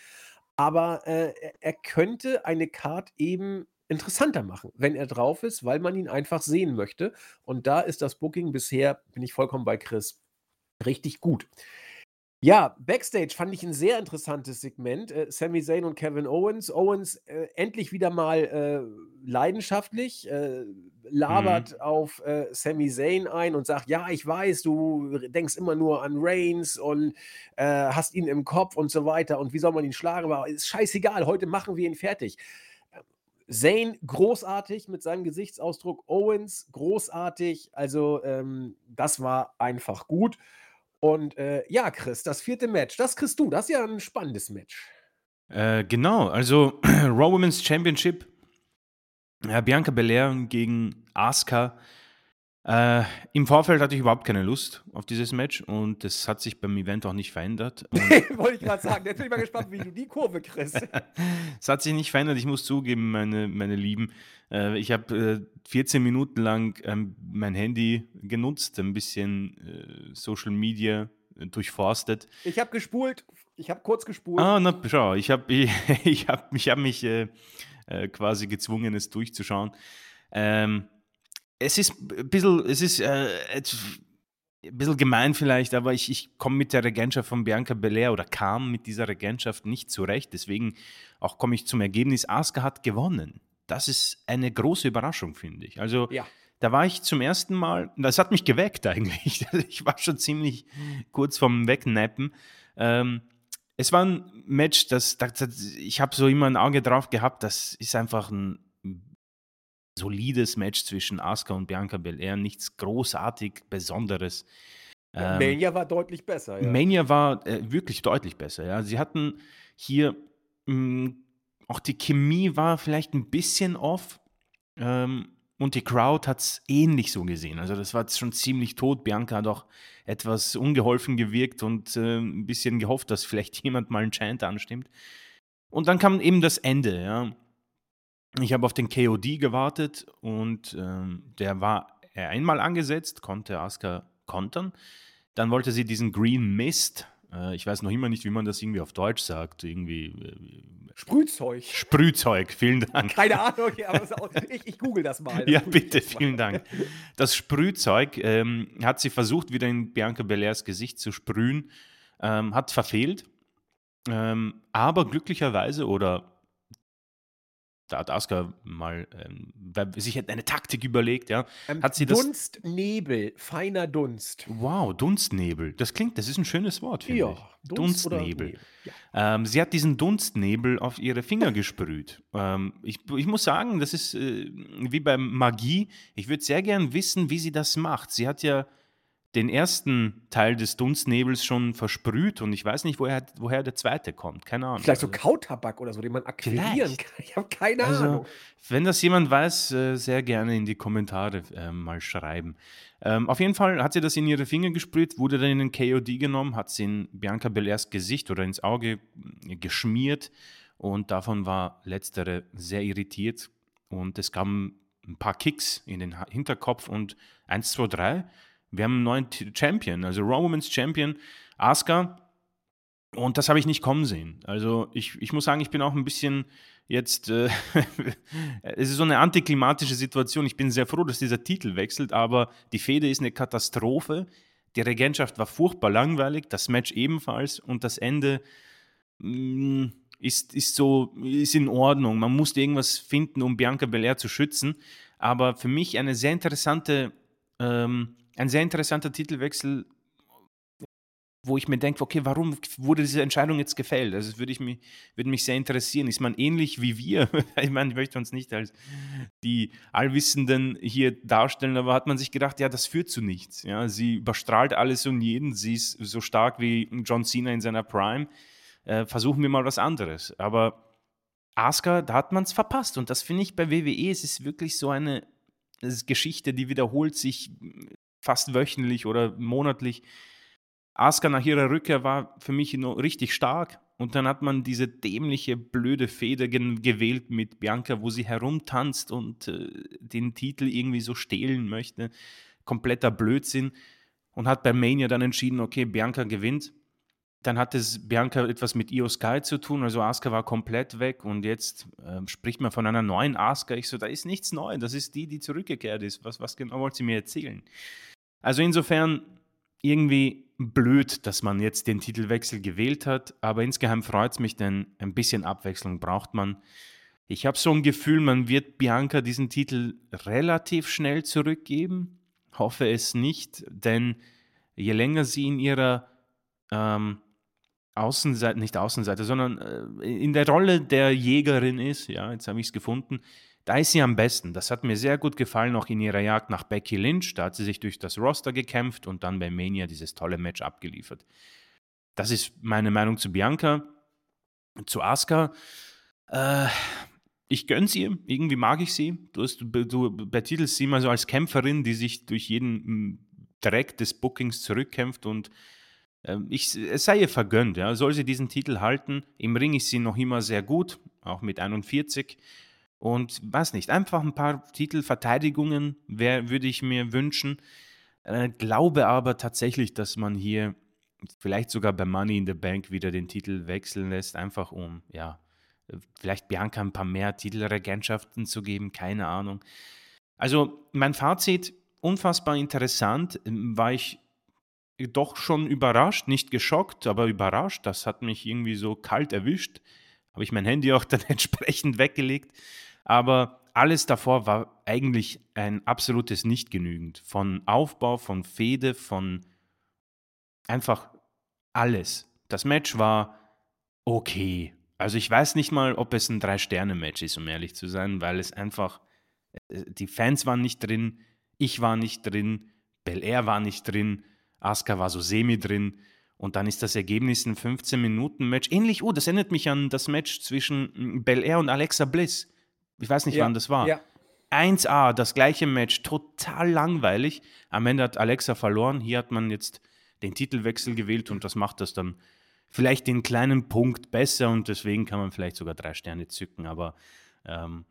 Aber äh, er- er könnte eine Card eben interessanter machen, wenn er drauf ist, weil man ihn einfach sehen möchte. Und da ist das Booking bisher, bin ich vollkommen bei Chris, richtig gut. Ja, Backstage fand ich ein sehr interessantes Segment. Äh, Sami Zayn und Kevin Owens. Owens äh, endlich wieder mal äh, leidenschaftlich, äh, labert Mhm. auf äh, Sami Zayn ein und sagt, ja, ich weiß, du denkst immer nur an Reigns und äh, hast ihn im Kopf und so weiter und wie soll man ihn schlagen, aber ist scheißegal, heute machen wir ihn fertig. Zayn großartig mit seinem Gesichtsausdruck, Owens großartig, also ähm, das war einfach gut. Und äh, ja, Chris, das vierte Match, das kriegst du, das ist ja ein spannendes Match. Äh, genau, also [clears throat] Raw Women's Championship. Ja, Bianca Belair gegen Asuka. Äh, Im Vorfeld hatte ich überhaupt keine Lust auf dieses Match und das hat sich beim Event auch nicht verändert. [laughs] Wollte ich gerade sagen, jetzt bin ich mal gespannt, wie du die Kurve kriegst. [laughs] es hat sich nicht verändert, ich muss zugeben, meine, meine Lieben. Äh, ich habe äh, 14 Minuten lang ähm, mein Handy genutzt, ein bisschen äh, Social Media äh, durchforstet. Ich habe gespult, ich habe kurz gespult. Ah, na, schau, ich habe [laughs] ich, ich hab, ich hab mich äh, quasi gezwungen, es durchzuschauen. Ähm, es ist ein bisschen, es ist äh, ein bisschen gemein vielleicht, aber ich, ich komme mit der Regentschaft von Bianca Belair oder kam mit dieser Regentschaft nicht zurecht. Deswegen auch komme ich zum Ergebnis, Asuka hat gewonnen. Das ist eine große Überraschung, finde ich. Also Ja. da war ich zum ersten Mal, das hat mich geweckt eigentlich. [laughs] Ich war schon ziemlich kurz vorm Wegnappen. Ähm, es war ein Match, das, das, das ich habe so immer ein Auge drauf gehabt, das ist einfach ein solides Match zwischen Asuka und Bianca Belair, nichts großartig Besonderes. Ähm, Mania war deutlich besser. Ja. Mania war äh, wirklich deutlich besser. Ja. Sie hatten hier mh, auch die Chemie war vielleicht ein bisschen off ähm, und die Crowd hat es ähnlich so gesehen. Also das war schon ziemlich tot. Bianca hat auch etwas ungeholfen gewirkt und äh, ein bisschen gehofft, dass vielleicht [laughs] jemand mal einen Chant anstimmt. Und dann kam eben das Ende. Ja. Ich habe auf den KOD gewartet und ähm, der war einmal angesetzt, konnte Asuka kontern. Dann wollte sie diesen Green Mist, äh, ich weiß noch immer nicht, wie man das irgendwie auf Deutsch sagt, irgendwie äh, Sprühzeug. Sprühzeug, vielen Dank. Keine Ahnung, auch, ich, ich google das mal. Ja, Das bitte, jetzt mal. vielen Dank. Das Sprühzeug ähm, hat sie versucht, wieder in Bianca Belairs Gesicht zu sprühen, ähm, hat verfehlt. Ähm, aber glücklicherweise, oder da hat Asuka mal ähm, sich eine Taktik überlegt, ja. Ähm, Hat sie das- Dunstnebel, feiner Dunst. Wow, Dunstnebel. Das klingt, das ist ein schönes Wort, finde Ja, ich. Dunst Dunstnebel. Nebel. Ja. Ähm, sie hat diesen Dunstnebel auf ihre Finger gesprüht. Ähm, ich, ich muss sagen, das ist äh, wie bei Magie. Ich würde sehr gern wissen, wie sie das macht. Sie hat ja den ersten Teil des Dunstnebels schon versprüht und ich weiß nicht, woher, woher der zweite kommt. Keine Ahnung. Vielleicht so Also- Kautabak oder so, den man akquirieren Vielleicht. kann. [laughs] Ich habe keine Also, Ahnung. wenn das jemand weiß, äh, sehr gerne in die Kommentare äh, mal schreiben. Ähm, auf jeden Fall hat sie das in ihre Finger gesprüht, wurde dann in den KOD genommen, hat sie in Bianca Belairs Gesicht oder ins Auge äh, geschmiert und davon war letztere sehr irritiert und es kamen ein paar Kicks in den Hinterkopf und 1, 2, 3. Wir haben einen neuen Champion, also Raw Women's Champion, Asuka. Und das habe ich nicht kommen sehen. Also ich, ich muss sagen, ich bin auch ein bisschen jetzt, äh, [laughs] es ist so eine antiklimatische Situation. Ich bin sehr froh, dass dieser Titel wechselt, aber die Fehde ist eine Katastrophe. Die Regentschaft war furchtbar langweilig, das Match ebenfalls und das Ende mh, ist, ist so, ist in Ordnung. Man musste irgendwas finden, um Bianca Belair zu schützen. Aber für mich eine sehr interessante, ähm, ein sehr interessanter Titelwechsel, wo ich mir denke, okay, warum wurde diese Entscheidung jetzt gefällt? Also das würde, ich mich, würde mich sehr interessieren. Ist man ähnlich wie wir? [laughs] ich meine, ich möchte uns nicht als die Allwissenden hier darstellen, aber hat man sich gedacht, ja, das führt zu nichts. Ja, sie überstrahlt alles und jeden. Sie ist so stark wie John Cena in seiner Prime. Äh, versuchen wir mal was anderes. Aber Asuka, da hat man es verpasst. Und das finde ich bei WWE, es ist wirklich so eine Geschichte, die wiederholt sich fast wöchentlich oder monatlich. Asuka nach ihrer Rückkehr war für mich richtig stark. Und dann hat man diese dämliche, blöde Feder gewählt mit Bianca, wo sie herumtanzt und äh, den Titel irgendwie so stehlen möchte. Kompletter Blödsinn. Und hat bei Mania dann entschieden, okay, Bianca gewinnt. Dann hat es Bianca etwas mit Io Sky zu tun, also Asuka war komplett weg und jetzt äh, spricht man von einer neuen Asuka. Ich so, da ist nichts Neues, das ist die, die zurückgekehrt ist. Was, was genau wollt sie mir erzählen? Also insofern irgendwie blöd, dass man jetzt den Titelwechsel gewählt hat, aber insgeheim freut es mich, denn ein bisschen Abwechslung braucht man. Ich habe so ein Gefühl, man wird Bianca diesen Titel relativ schnell zurückgeben. Hoffe es nicht, denn je länger sie in ihrer ähm, Außenseite, nicht Außenseite, sondern äh, in der Rolle der Jägerin ist, ja, jetzt habe ich es gefunden, da ist sie am besten. Das hat mir sehr gut gefallen, auch in ihrer Jagd nach Becky Lynch. Da hat sie sich durch das Roster gekämpft und dann bei Mania dieses tolle Match abgeliefert. Das ist meine Meinung zu Bianca. Zu Asuka. Äh, ich gönne sie, irgendwie mag ich sie. Du, hast, du betitelst sie mal so als Kämpferin, die sich durch jeden Dreck des Bookings zurückkämpft und ähm, ich, es sei ihr vergönnt, ja. Soll sie diesen Titel halten? Im Ring ist sie noch immer sehr gut, auch mit 41. Und weiß nicht, einfach ein paar Titelverteidigungen würde ich mir wünschen. Äh, glaube aber tatsächlich, dass man hier vielleicht sogar bei Money in the Bank wieder den Titel wechseln lässt, einfach um, ja, vielleicht Bianca ein paar mehr Titelregentschaften zu geben, keine Ahnung. Also mein Fazit, unfassbar interessant, war ich doch schon überrascht, nicht geschockt, aber überrascht. Das hat mich irgendwie so kalt erwischt. Habe ich mein Handy auch [laughs] dann entsprechend weggelegt. Aber alles davor war eigentlich ein absolutes Nicht-Genügend. Von Aufbau, von Fehde, von einfach alles. Das Match war okay. Also ich weiß nicht mal, ob es ein Drei-Sterne-Match ist, um ehrlich zu sein, weil es einfach, äh, die Fans waren nicht drin, ich war nicht drin, Bel Air war nicht drin, Asuka war so semi drin und dann ist das Ergebnis ein 15-Minuten-Match. Ähnlich, oh, das erinnert mich an das Match zwischen mm, Bel Air und Alexa Bliss. Ich weiß nicht, ja, wann das war. Ja. 1A, das gleiche Match, total langweilig. Am Ende hat Alexa verloren. Hier hat man jetzt den Titelwechsel gewählt und das macht das dann vielleicht den kleinen Punkt besser und deswegen kann man vielleicht sogar drei Sterne zücken. Aber ähm,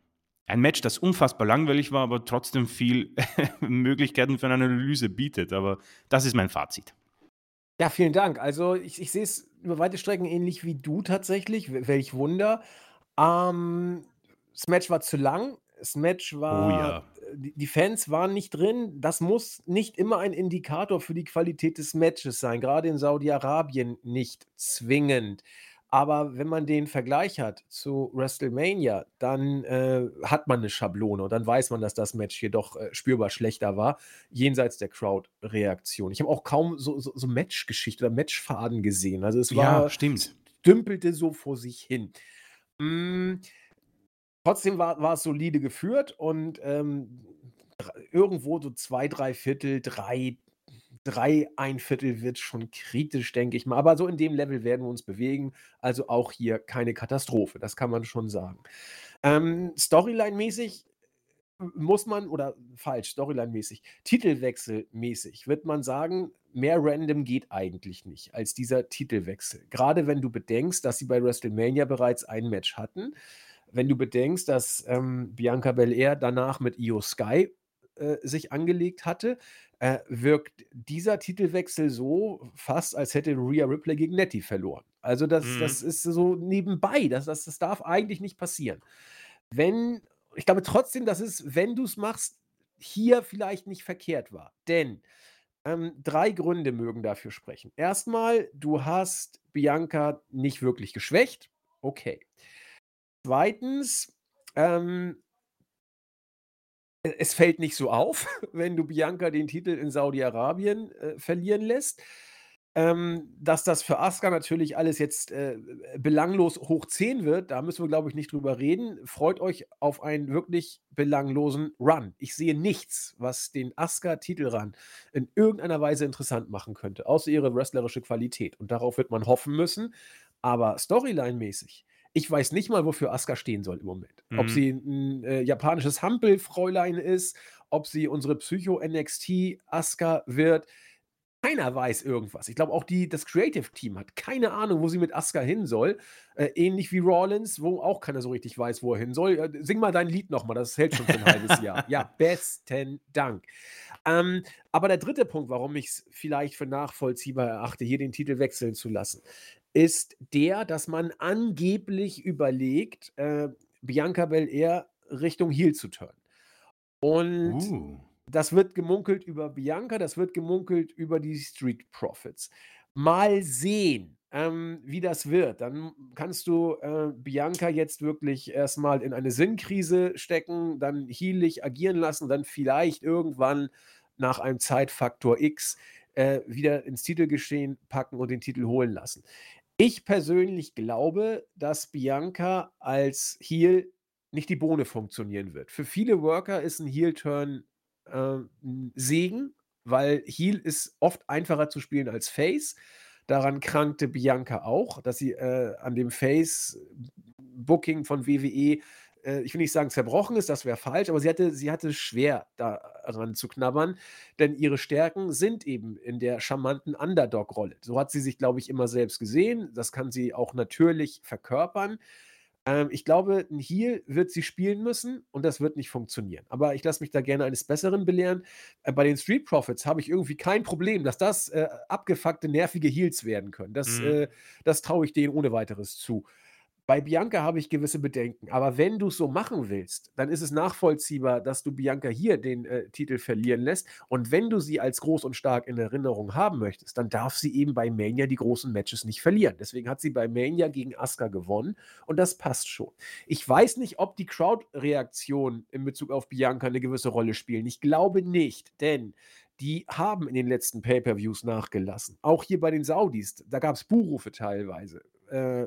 ein Match, das unfassbar langweilig war, aber trotzdem viel [laughs] Möglichkeiten für eine Analyse bietet. Aber das ist mein Fazit. Ja, vielen Dank. Also ich, ich sehe es über weite Strecken ähnlich wie du tatsächlich. Welch Wunder. Ähm, das Match war zu lang. Das Match Oh war ja. die die Fans waren nicht drin. Das muss nicht immer ein Indikator für die Qualität des Matches sein, Gerade in Saudi-Arabien nicht zwingend. Aber wenn man den Vergleich hat zu WrestleMania, dann, äh, hat man eine Schablone und dann weiß man, dass das Match hier doch, äh, spürbar schlechter war, jenseits der Crowd-Reaktion. Ich habe auch kaum so so so Matchgeschichte oder Matchfaden gesehen. Also, es Ja, war stimmt. dümpelte so vor sich hin. Hm, trotzdem war war es solide geführt und, ähm, irgendwo so 2, 3/4, 3 3 1/4 wird schon kritisch, denke ich mal. Aber so in dem Level werden wir uns bewegen. Also auch hier keine Katastrophe, das kann man schon sagen. Ähm, Storyline-mäßig muss man oder falsch, Storyline-mäßig, Titelwechselmäßig wird man sagen, mehr random geht eigentlich nicht als dieser Titelwechsel. Gerade wenn du bedenkst, dass sie bei WrestleMania bereits ein Match hatten. Wenn du bedenkst, dass, ähm, Bianca Belair danach mit Io Sky, äh, sich angelegt hatte äh, wirkt dieser Titelwechsel so fast, als hätte Rhea Ripley gegen Nettie verloren. Also, das Mhm. das ist so nebenbei. Das das das darf eigentlich nicht passieren. Wenn ich glaube trotzdem, dass es, wenn du es machst, hier vielleicht nicht verkehrt war. Denn, ähm, 3 Gründe mögen dafür sprechen. Erstmal, du hast Bianca nicht wirklich geschwächt. Okay. Zweitens, ähm äh, es fällt nicht so auf, [laughs] wenn du Bianca den Titel in Saudi-Arabien, äh, verlieren lässt. Ähm, dass das für Asuka natürlich alles jetzt, äh, belanglos hoch 10 wird, da müssen wir, glaube ich, nicht drüber reden. Freut euch auf einen wirklich belanglosen Run. Ich sehe nichts, was den Asuka-Titelrun in irgendeiner Weise interessant machen könnte, außer ihre wrestlerische Qualität. Und darauf wird man hoffen müssen. Aber storyline-mäßig Ich weiß nicht mal, wofür Asuka stehen soll im Moment. Ob Mhm. sie 'n, äh, japanisches Hampelfräulein ist, ob sie unsere Psycho-NXT-Asuka wird. Keiner weiß irgendwas. Ich glaube auch die das Creative Team hat keine Ahnung, wo sie mit Asuka hin soll. Äh, ähnlich wie Rollins, wo auch keiner so richtig weiß, wo er hin soll. Äh, sing mal dein Lied noch mal, das hält schon für 'n halbes Jahr. Ja, [laughs] besten Dank. Ähm, aber der 3. Punkt, warum ich's vielleicht für nachvollziehbar erachte, hier den Titel wechseln zu lassen, ist der, dass man angeblich überlegt, äh, Bianca Belair Richtung Heel zu turnen. Und Uh. das wird gemunkelt über Bianca, das wird gemunkelt über die Street Profits. Mal sehen, ähm, wie das wird. Dann kannst du, äh, Bianca jetzt wirklich erst mal in eine Sinnkrise stecken, dann heelig agieren lassen, dann vielleicht irgendwann nach einem Zeitfaktor X, äh, wieder ins Titelgeschehen packen und den Titel holen lassen. Ich persönlich glaube, dass Bianca als Heel nicht die Bohne funktionieren wird. Für viele Worker ist 'n Heel-Turn, äh, 'n Segen, weil Heel ist oft einfacher zu spielen als Face. Daran krankte Bianca auch, dass sie, äh, an dem Face-Booking von WWE, äh, ich will nicht sagen zerbrochen ist, das wäre falsch, aber sie hatte sie hatte schwer daran zu knabbern, denn ihre Stärken sind eben in der charmanten Underdog-Rolle. So hat sie sich, glaube ich, immer selbst gesehen. Das kann sie auch natürlich verkörpern. Ähm, ich glaube, 'n Heel wird sie spielen müssen und das wird nicht funktionieren. Aber ich lasse mich da gerne eines Besseren belehren. Äh, bei den Street Profits habe ich irgendwie kein Problem, dass das, äh, abgefuckte, nervige Heels werden können. Das, Mhm. äh das traue ich denen ohne Weiteres zu. Bei Bianca habe ich gewisse Bedenken, aber wenn du's so machen willst, dann ist es nachvollziehbar, dass du Bianca hier den, äh, Titel verlieren lässt. Und wenn du sie als groß und stark in Erinnerung haben möchtest, dann darf sie eben bei Mania die großen Matches nicht verlieren. Deswegen hat sie bei Mania gegen Asuka gewonnen und das passt schon. Ich weiß nicht, ob die Crowd-Reaktionen in Bezug auf Bianca 'ne gewisse Rolle spielen. Ich glaube nicht, denn die haben in den letzten Pay-per-Views nachgelassen. Auch hier bei den Saudis, da gab's Buhrufe teilweise, äh,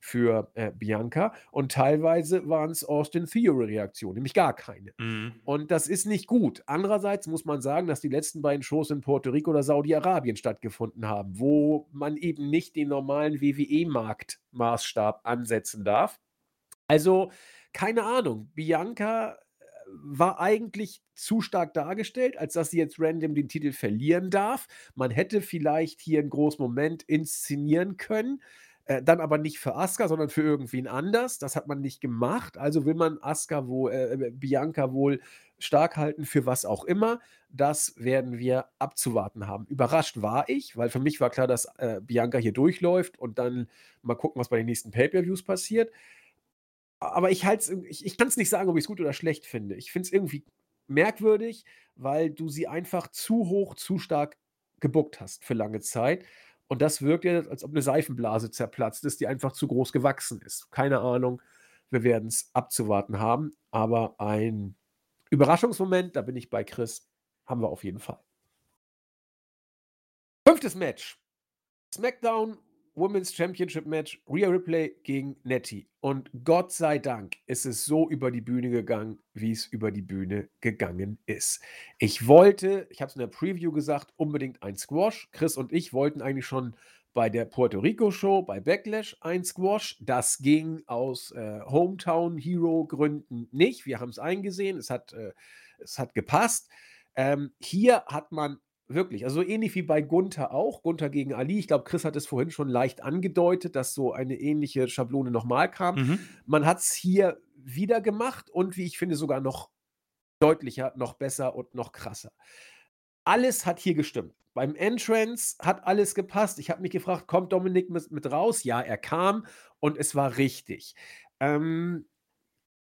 für, äh, Bianca und teilweise waren's Austin Theory-Reaktionen, nämlich gar keine. Mhm. Und das ist nicht gut. Andererseits muss man sagen, dass die letzten beiden Shows in Puerto Rico oder Saudi-Arabien stattgefunden haben, wo man eben nicht den normalen WWE-Marktmaßstab ansetzen darf. Also, keine Ahnung. Bianca, äh, war eigentlich zu stark dargestellt, als dass sie jetzt random den Titel verlieren darf. Man hätte vielleicht hier 'n großen Moment inszenieren können, äh, dann aber nicht für Asuka, sondern für irgendwen anders. Das hat man nicht gemacht. Also will man Asuka wohl äh, äh, Bianca wohl stark halten für was auch immer. Das werden wir abzuwarten haben. Überrascht war ich, weil für mich war klar, dass, äh, Bianca hier durchläuft und dann mal gucken, was bei den nächsten Pay-per-Views passiert. Aber ich es ich ich kann's nicht sagen, ob ich's gut oder schlecht finde. Ich finde es irgendwie merkwürdig, weil du sie einfach zu hoch, zu stark gebookt hast für lange Zeit. Und das wirkt ja, als ob 'ne Seifenblase zerplatzt ist, die einfach zu groß gewachsen ist. Keine Ahnung. Wir werden's abzuwarten haben, aber ein Überraschungsmoment, da bin ich bei Chris, haben wir auf jeden Fall. 5. Match. SmackDown Women's Championship Match, Rhea Ripley gegen Nettie. Und Gott sei Dank ist es so über die Bühne gegangen, wie's über die Bühne gegangen ist. Ich wollte, ich habe es in der Preview gesagt, unbedingt ein Squash. Chris und ich wollten eigentlich schon bei der Puerto Rico Show bei Backlash ein Squash. Das ging aus, äh, Hometown-Hero-Gründen nicht. Wir haben's eingesehen. Es hat, äh es hat gepasst. Ähm, hier hat man wirklich also, ähnlich wie bei Gunther auch, Gunther gegen Ali. Ich glaube, Chris hat es vorhin schon leicht angedeutet, dass so eine ähnliche Schablone noch mal kam. Mhm. Man hat's hier wieder gemacht und wie ich finde, sogar noch deutlicher, noch besser und noch krasser. Alles hat hier gestimmt. Beim Entrance hat alles gepasst. Ich habe mich gefragt: „Kommt Dominik mis mit raus?“ Ja, er kam und es war richtig. Ähm,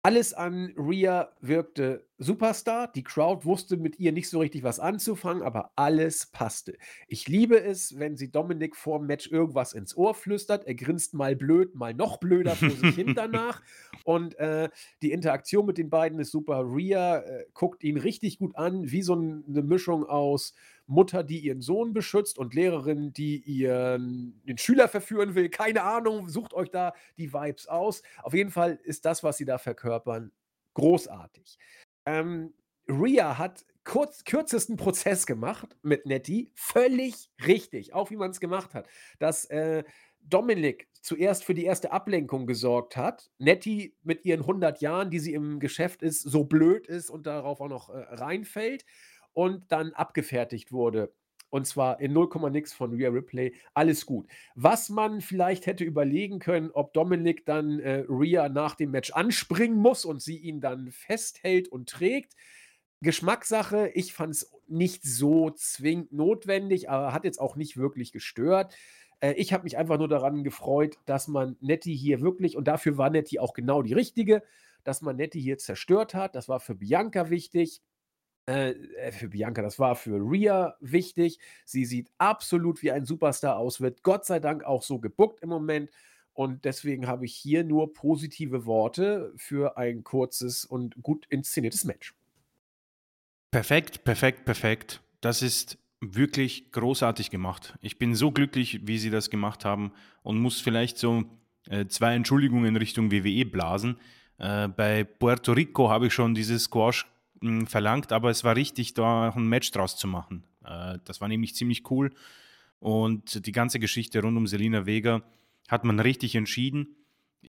alles an Rhea wirkte Superstar. Die Crowd wusste mit ihr nicht so richtig was anzufangen, aber alles passte. Ich liebe es, wenn sie Dominik vorm Match irgendwas ins Ohr flüstert. Er grinst mal blöd, mal noch blöder vor sich hin [laughs] danach. Und, äh, die Interaktion mit den beiden ist super. Rhea, äh, guckt ihn richtig gut an, wie so 'n 'ne Mischung aus Mutter, die ihren Sohn beschützt und Lehrerin, die ihren den Schüler verführen will. Keine Ahnung, sucht euch da die Vibes aus. Auf jeden Fall ist das, was sie da verkörpern, großartig. Ähm, Rhea hat kurz kürzesten Prozess gemacht mit Nettie. Völlig richtig, auch wie man's gemacht hat. Dass, äh, Dominik zuerst für die erste Ablenkung gesorgt hat, Nettie mit ihren 100 Jahren, die sie im Geschäft ist, so blöd ist und darauf auch noch äh, reinfällt und dann abgefertigt wurde. Und zwar in 0, nix von Rhea Ripley. Alles gut. Was man vielleicht hätte überlegen können, ob Dominik dann äh, Rhea nach dem Match anspringen muss und sie ihn dann festhält und trägt. Geschmackssache. Ich fand es nicht so zwingend notwendig, aber hat jetzt auch nicht wirklich gestört. Äh, ich habe mich einfach nur daran gefreut, dass man Nettie hier wirklich, und dafür war Nettie auch genau die richtige, dass man Nettie hier zerstört hat. Das war für Bianca wichtig. Äh, äh, für Bianca, das war für Rhea wichtig. Sie sieht absolut wie ein Superstar aus, wird Gott sei Dank auch so gebuckt im Moment. Und deswegen habe ich hier nur positive Worte für ein kurzes und gut inszeniertes Match. Perfekt, perfekt, perfekt. Das ist wirklich großartig gemacht. Ich bin so glücklich, wie sie das gemacht haben und muss vielleicht so äh, zwei Entschuldigungen Richtung WWE blasen. Äh, bei Puerto Rico habe ich schon dieses Squash verlangt, aber es war richtig, da ein Match draus zu machen. Äh, das war nämlich ziemlich cool und die ganze Geschichte rund um Selina Vega hat man richtig entschieden.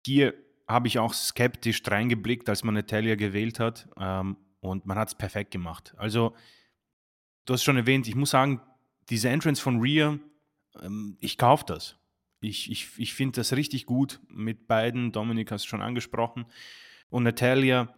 Hier habe ich auch skeptisch reingeblickt, als man Natalia gewählt hat ähm, und man hat es perfekt gemacht. Also du hast schon erwähnt, ich muss sagen, diese Entrance von Rhea, ähm, ich kaufe das. Ich, ich, ich finde das richtig gut mit beiden. Dominik hast du schon angesprochen. Und Natalia,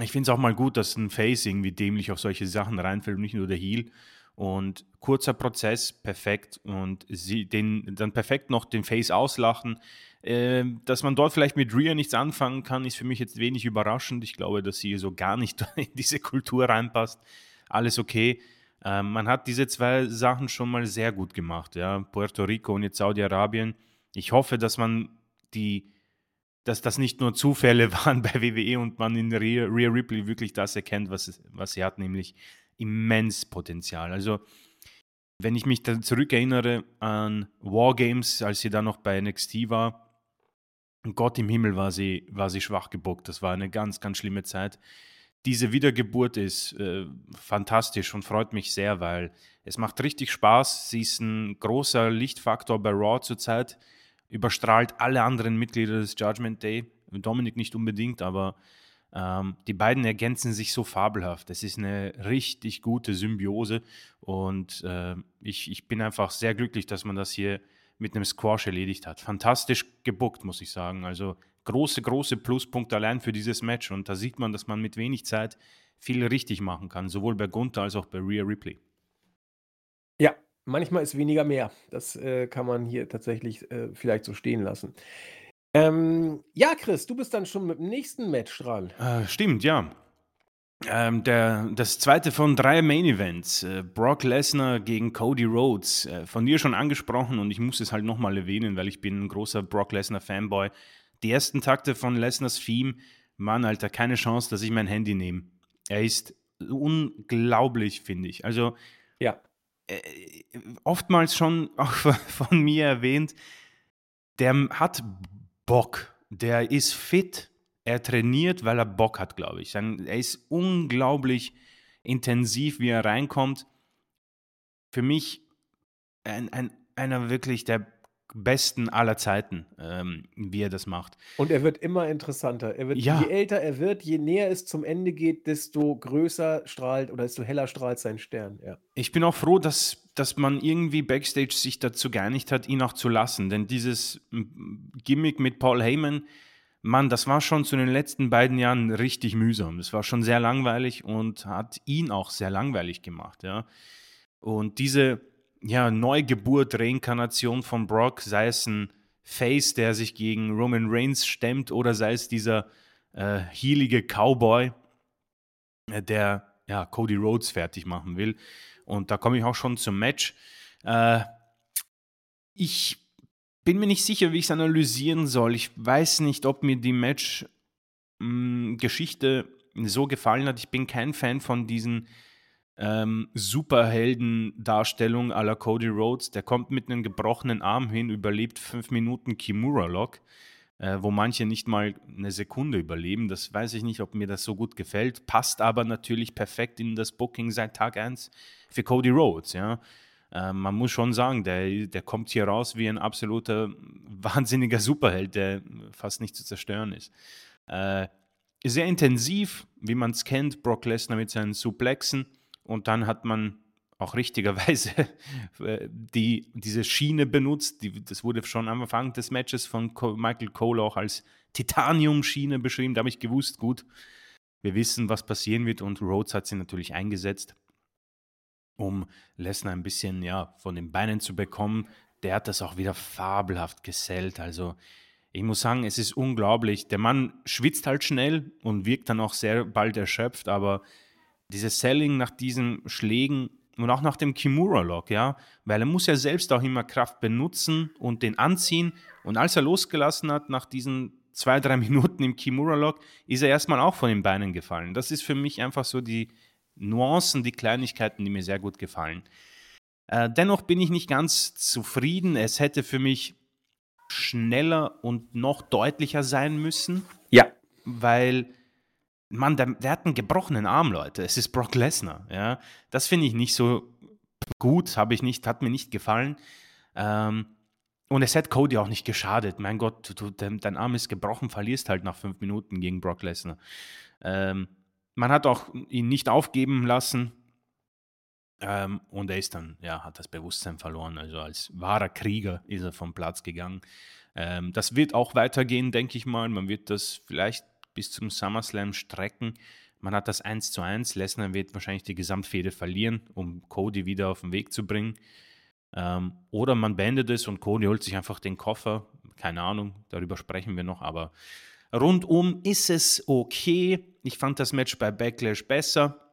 ich finde es auch mal gut, dass ein Face irgendwie dämlich auf solche Sachen reinfällt und nicht nur der Heel. Und kurzer Prozess, perfekt. Und sie den dann perfekt noch den Face auslachen. Äh, dass man dort vielleicht mit Rhea nichts anfangen kann, ist für mich jetzt wenig überraschend. Ich glaube, dass sie so gar nicht [laughs] in diese Kultur reinpasst alles okay. Ähm, man hat diese zwei Sachen schon mal sehr gut gemacht, ja, Puerto Rico und jetzt Saudi-Arabien. Ich hoffe, dass man die, dass das nicht nur Zufälle [laughs] waren bei WWE und man in Rhea, Ripley wirklich das erkennt, was, was sie hat, nämlich immens Potenzial. Also, wenn ich mich dann zurückerinnere an Wargames, als sie da noch bei NXT war, Gott im Himmel war sie, war sie schwach gebuckt. Das war eine ganz, ganz schlimme Zeit diese Wiedergeburt ist äh, fantastisch und freut mich sehr, weil es macht richtig Spaß. Sie ist ein großer Lichtfaktor bei Raw zurzeit, überstrahlt alle anderen Mitglieder des Judgment Day. Dominik nicht unbedingt, aber ähm, die beiden ergänzen sich so fabelhaft. Es ist eine richtig gute Symbiose und äh, ich, ich bin einfach sehr glücklich, dass man das hier mit einem Squash erledigt hat. Fantastisch gebuckt, muss ich sagen. Also große, große Pluspunkte allein für dieses Match. Und da sieht man, dass man mit wenig Zeit viel richtig machen kann, sowohl bei Gunther als auch bei Rhea Ripley. Manchmal ist weniger mehr. Das äh, kann man hier tatsächlich äh, vielleicht so stehen lassen. Ähm, ja, Chris, du bist dann schon mit dem nächsten Match dran. Äh, stimmt, ja. Ähm, der, das zweite von drei Main Events, äh, Brock Lesnar gegen Cody Rhodes, äh, von dir schon angesprochen und ich muss es halt nochmal erwähnen, weil ich bin ein großer Brock Lesnar Fanboy. Die ersten Takte von Lesners Theme, Mann, Alter, keine Chance, dass ich mein Handy nehme. Er ist unglaublich, finde ich. Also, ja. Äh, oftmals schon auch [laughs] von mir erwähnt, der hat Bock, der ist fit, er trainiert, weil er Bock hat, glaube ich. Er ist unglaublich intensiv, wie er reinkommt. Für mich ein, ein, einer wirklich der besten aller Zeiten, ähm, wie er das macht. Und er wird immer interessanter. Er wird, Ja. Je älter er wird, je näher es zum Ende geht, desto größer strahlt oder desto heller strahlt sein Stern. Ja. Ich bin auch froh, dass, dass man irgendwie backstage sich dazu geeinigt hat, ihn auch zu lassen. Denn dieses Gimmick mit Paul Heyman, Mann, das war schon zu den letzten beiden Jahren richtig mühsam. Das war schon sehr langweilig und hat ihn auch sehr langweilig gemacht. Ja. Und diese ja, Neugeburt, Reinkarnation von Brock, sei es ein Face, der sich gegen Roman Reigns stemmt, oder sei es dieser äh, heelige Cowboy, äh, der ja, Cody Rhodes fertig machen will. Und da komme ich auch schon zum Match. Äh, ich bin mir nicht sicher, wie ich es analysieren soll. Ich weiß nicht, ob mir die Match-Geschichte hm, so gefallen hat. Ich bin kein Fan von diesen ähm, Superhelden-Darstellung à la Cody Rhodes. Der kommt mit einem gebrochenen Arm hin, überlebt fünf Minuten Kimura-Lock, äh, wo manche nicht mal eine Sekunde überleben. Das weiß ich nicht, ob mir das so gut gefällt. Passt aber natürlich perfekt in das Booking seit Tag 1 für Cody Rhodes. Ja? Äh, man muss schon sagen, der, der kommt hier raus wie ein absoluter [laughs] wahnsinniger Superheld, der fast nicht zu zerstören ist. Äh, sehr intensiv, wie man es kennt, Brock Lesnar mit seinen Suplexen. Und dann hat man auch richtigerweise [laughs] äh, die, diese Schiene benutzt. Die, das wurde schon am Anfang des Matches von Michael Cole auch als Titanium-Schiene beschrieben. Da habe ich gewusst, gut, wir wissen, was passieren wird. Und Rhodes hat sie natürlich eingesetzt, um Lesnar ein bisschen ja, von den Beinen zu bekommen. Der hat das auch wieder fabelhaft gesellt. Also ich muss sagen, es ist unglaublich. Der Mann schwitzt halt schnell und wirkt dann auch sehr bald erschöpft, aber dieses Selling nach diesen Schlägen und auch nach dem Kimura-Lock, ja, weil er muss ja selbst auch immer Kraft benutzen und den anziehen. Und als er losgelassen hat nach diesen zwei, drei [laughs] Minuten im Kimura-Lock, ist er erstmal auch von den Beinen gefallen. Das ist für mich einfach so die Nuancen, die Kleinigkeiten, die mir sehr gut gefallen. Äh, dennoch bin ich nicht ganz zufrieden. Es hätte für mich schneller und noch deutlicher sein müssen. Ja. Weil Mann, der, der, hat einen gebrochenen Arm, Leute. Es ist Brock Lesnar. Ja? Das finde ich nicht so gut, habe ich nicht, hat mir nicht gefallen. Ähm, und es hat Cody auch nicht geschadet. Mein Gott, du, dein, dein, Arm ist gebrochen, verlierst halt nach fünf Minuten gegen Brock Lesnar. Ähm, man hat auch ihn nicht aufgeben lassen. Ähm, und er ist dann, ja, hat das Bewusstsein verloren. Also als wahrer Krieger ist er vom Platz gegangen. Ähm, das wird auch weitergehen, denke ich mal. Man wird das vielleicht bis zum SummerSlam strecken. Man hat das 1 zu 1. Lesnar wird wahrscheinlich die Gesamtfehde verlieren, um Cody wieder auf den Weg zu bringen. Ähm, oder man beendet es und Cody holt sich einfach den Koffer. Keine Ahnung, darüber sprechen wir noch. Aber rundum ist es okay. Ich fand das Match bei Backlash besser,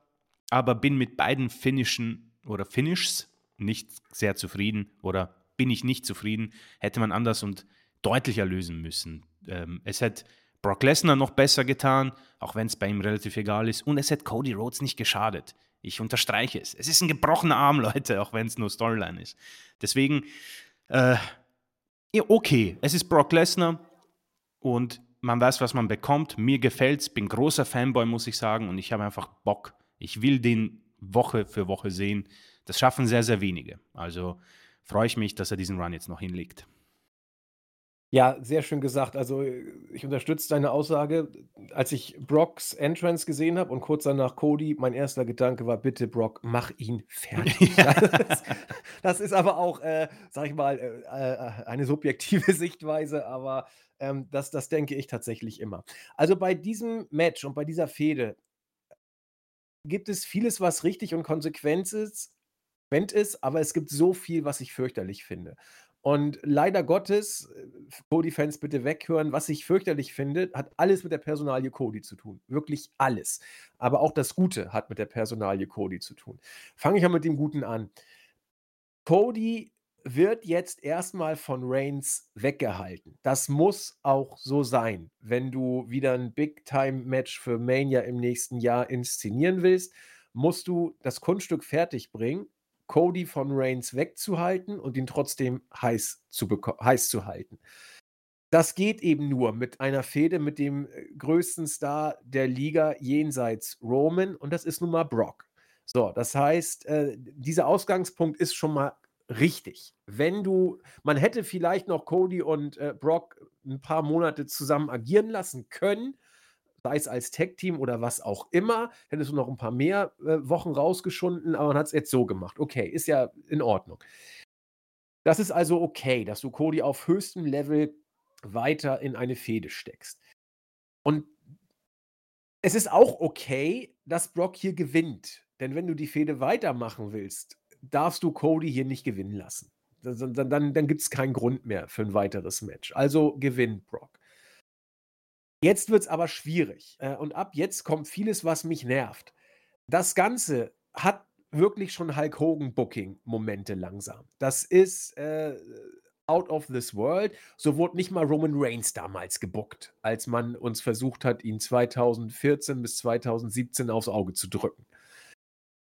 aber bin mit beiden Finishen oder Finishs nicht sehr zufrieden oder bin ich nicht zufrieden. Hätte man anders und deutlicher lösen müssen. Ähm, es hätte Brock Lesnar noch besser getan, auch wenn es bei ihm relativ egal ist. Und es hat Cody Rhodes nicht geschadet. Ich unterstreiche es. Es ist ein gebrochener Arm, [laughs] Leute, auch wenn es nur Storyline ist. Deswegen, äh, okay, es ist Brock Lesnar und man weiß, was man bekommt. Mir gefällt es, bin großer Fanboy, muss ich sagen, und ich habe einfach Bock. Ich will den Woche für Woche sehen. Das schaffen sehr, sehr wenige. Also freue ich mich, dass er diesen Run jetzt noch hinlegt. Ja, sehr schön gesagt. Also, ich unterstütze deine Aussage. Als ich Brocks Entrance gesehen habe und kurz danach Cody, mein erster Gedanke war: „Bitte Brock, mach ihn fertig.“ [laughs] Ja. [laughs] Das das ist aber auch, äh, sage ich mal, äh, äh, eine subjektive [laughs] Sichtweise, aber, ähm, das das denke ich tatsächlich immer. Also, bei diesem Match und bei dieser Fehde gibt es vieles, was richtig und konsequent ist ist, aber es gibt so viel, was ich fürchterlich finde. Und leider Gottes, äh, Cody-Fans bitte weghören, was ich fürchterlich finde, hat alles mit der Personalie Cody zu tun. Wirklich alles. Aber auch das Gute hat mit der Personalie Cody zu tun. Fange ich mal mit dem Guten an. Cody wird jetzt erstmal von Reigns weggehalten. Das muss auch so sein, wenn du wieder ein Big-Time-Match für Mania im nächsten Jahr inszenieren willst, musst du das Kunststück fertig bringen Cody von Reigns wegzuhalten und ihn trotzdem heiß zu, heiß zu halten. Das geht eben nur mit einer Fehde mit dem äh, größten Star der Liga jenseits Roman und das ist nun mal Brock. So, das heißt, äh, dieser Ausgangspunkt ist schon mal richtig. Wenn du, man hätte vielleicht noch Cody und äh, Brock ein paar Monate zusammen agieren lassen können, sei es als Tech-Team oder was auch immer, hättest du noch ein paar mehr äh, Wochen rausgeschunden, aber man hat es jetzt so gemacht. Okay, ist ja in Ordnung. Das ist also okay, dass du Cody auf höchstem Level weiter in eine Fehde steckst. Und es ist auch okay, dass Brock hier gewinnt. Denn wenn du die Fehde weitermachen willst, darfst du Cody hier nicht gewinnen lassen. Dann, dann, dann gibt es keinen Grund mehr für ein weiteres Match. Also gewinnt Brock. Jetzt wird es aber schwierig. Äh, und ab jetzt kommt vieles, was mich nervt. Das Ganze hat wirklich schon Hulk Hogan-Booking-Momente langsam. Das ist äh, out of this world. So wurde nicht mal Roman Reigns damals gebuckt, als man uns versucht hat, ihn 2014 bis 2017 aufs Auge zu drücken.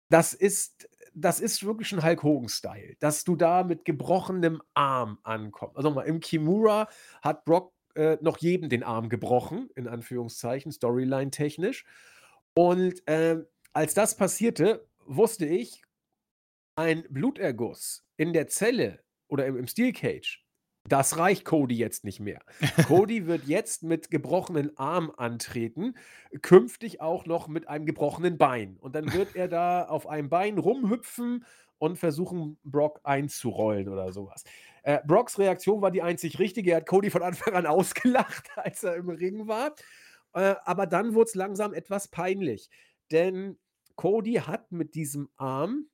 Das ist, das ist wirklich ein Hulk Hogan-Style, dass du da mit gebrochenem Arm ankommst. Also mal, im Kimura hat Brock äh, noch jedem den Arm gebrochen, in Anführungszeichen, Storyline-technisch. Und äh, als das passierte, wusste ich, ein Bluterguss in der Zelle oder im im Steel Cage, das reicht Cody jetzt nicht mehr. [laughs] Cody wird jetzt mit gebrochenen Arm antreten, künftig auch noch mit einem gebrochenen Bein. Und dann wird er da auf einem Bein rumhüpfen und versuchen, Brock einzurollen oder sowas. Äh, Brocks Reaktion war die einzig richtige. Er hat Cody von Anfang an [laughs] ausgelacht, als er im Ring war. Äh, aber dann wurde es langsam etwas peinlich, denn Cody hat mit diesem Arm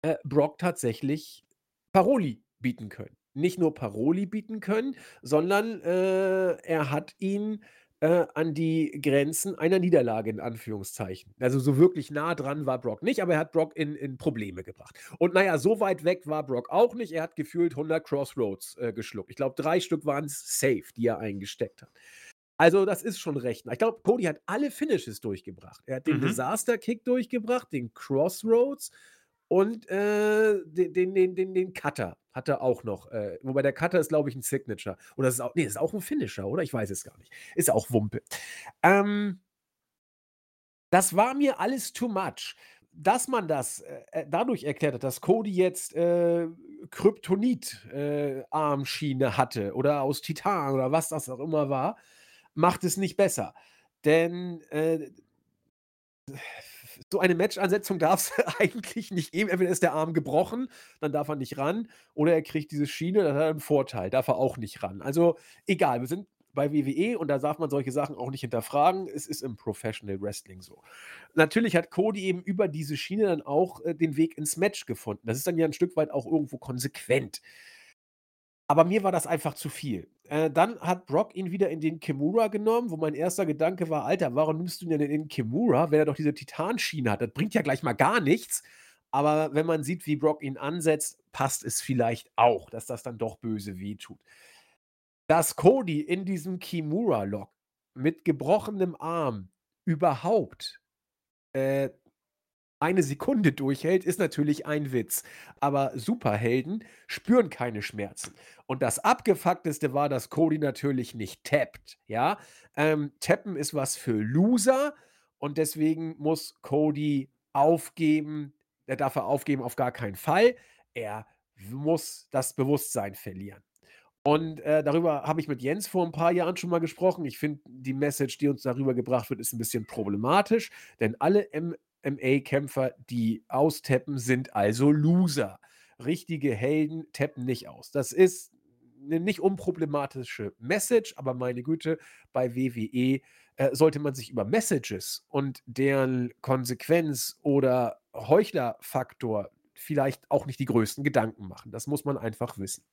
äh, Brock tatsächlich Paroli bieten können. Nicht nur Paroli bieten können, sondern äh, er hat ihn äh, an die Grenzen einer Niederlage in Anführungszeichen. Also so wirklich nah dran war Brock nicht, aber er hat Brock in, in Probleme gebracht. Und naja, so weit weg war Brock auch nicht. Er hat gefühlt 100 Crossroads äh, geschluckt. Ich glaube, drei Stück waren es safe, die er eingesteckt hat. Also, das ist schon recht. Ich glaube, Cody hat alle Finishes durchgebracht. Er hat den Mhm. Disaster Kick durchgebracht, den Crossroads und äh, den, den, den, den, Cutter hat er auch noch. Äh, wobei der Cutter ist, glaube ich, ein Signature. Oder ist auch, nee, ist auch ein Finisher, oder? Ich weiß es gar nicht. Ist auch Wumpe. Ähm, das war mir alles too much. Dass man das äh, äh, dadurch erklärt hat, dass Cody jetzt äh, Kryptonit-Armschiene hatte oder aus Titan oder was das auch immer war, macht es nicht besser. Denn äh, so eine Match-Ansetzung darf es [laughs] eigentlich nicht geben. Entweder ist der Arm gebrochen, dann darf er nicht ran, oder er kriegt diese Schiene, dann hat er einen Vorteil, darf er auch nicht ran. Also egal, wir sind bei WWE und da darf man solche Sachen auch nicht hinterfragen. Es ist im Professional Wrestling so. Natürlich hat Cody eben über diese Schiene dann auch äh, den Weg ins Match gefunden. Das ist dann ja ein Stück weit auch irgendwo konsequent. Aber mir war das einfach zu viel. Äh, dann hat Brock ihn wieder in den Kimura genommen, wo mein erster Gedanke war: „Alter, warum nimmst du ihn denn in den Kimura, wenn er doch diese Titanschiene hat? Das bringt ja gleich mal gar nichts.“ Aber wenn man sieht, wie Brock ihn ansetzt, passt es vielleicht auch, dass das dann doch böse wehtut. Dass Cody in diesem Kimura-Lock mit gebrochenem Arm überhaupt, äh, eine Sekunde durchhält, ist natürlich ein Witz. Aber Superhelden spüren keine Schmerzen. Und das Abgefuckteste war, dass Cody natürlich nicht tappt, ja? Ähm, tappen ist was für Loser und deswegen muss Cody aufgeben. Er darf er aufgeben auf gar keinen Fall. Er muss das Bewusstsein verlieren. Und äh, darüber habe ich mit Jens vor ein paar Jahren schon mal gesprochen. Ich finde, die Message, die uns darüber gebracht wird, ist ein bisschen problematisch, denn alle MMA-Kämpfer, die austappen, sind also Loser. Richtige Helden tappen nicht aus. Das ist eine nicht unproblematische Message, aber meine Güte, bei WWE äh, sollte man sich über Messages und deren Konsequenz oder Heuchlerfaktor vielleicht auch nicht die größten Gedanken machen. Das muss man einfach wissen.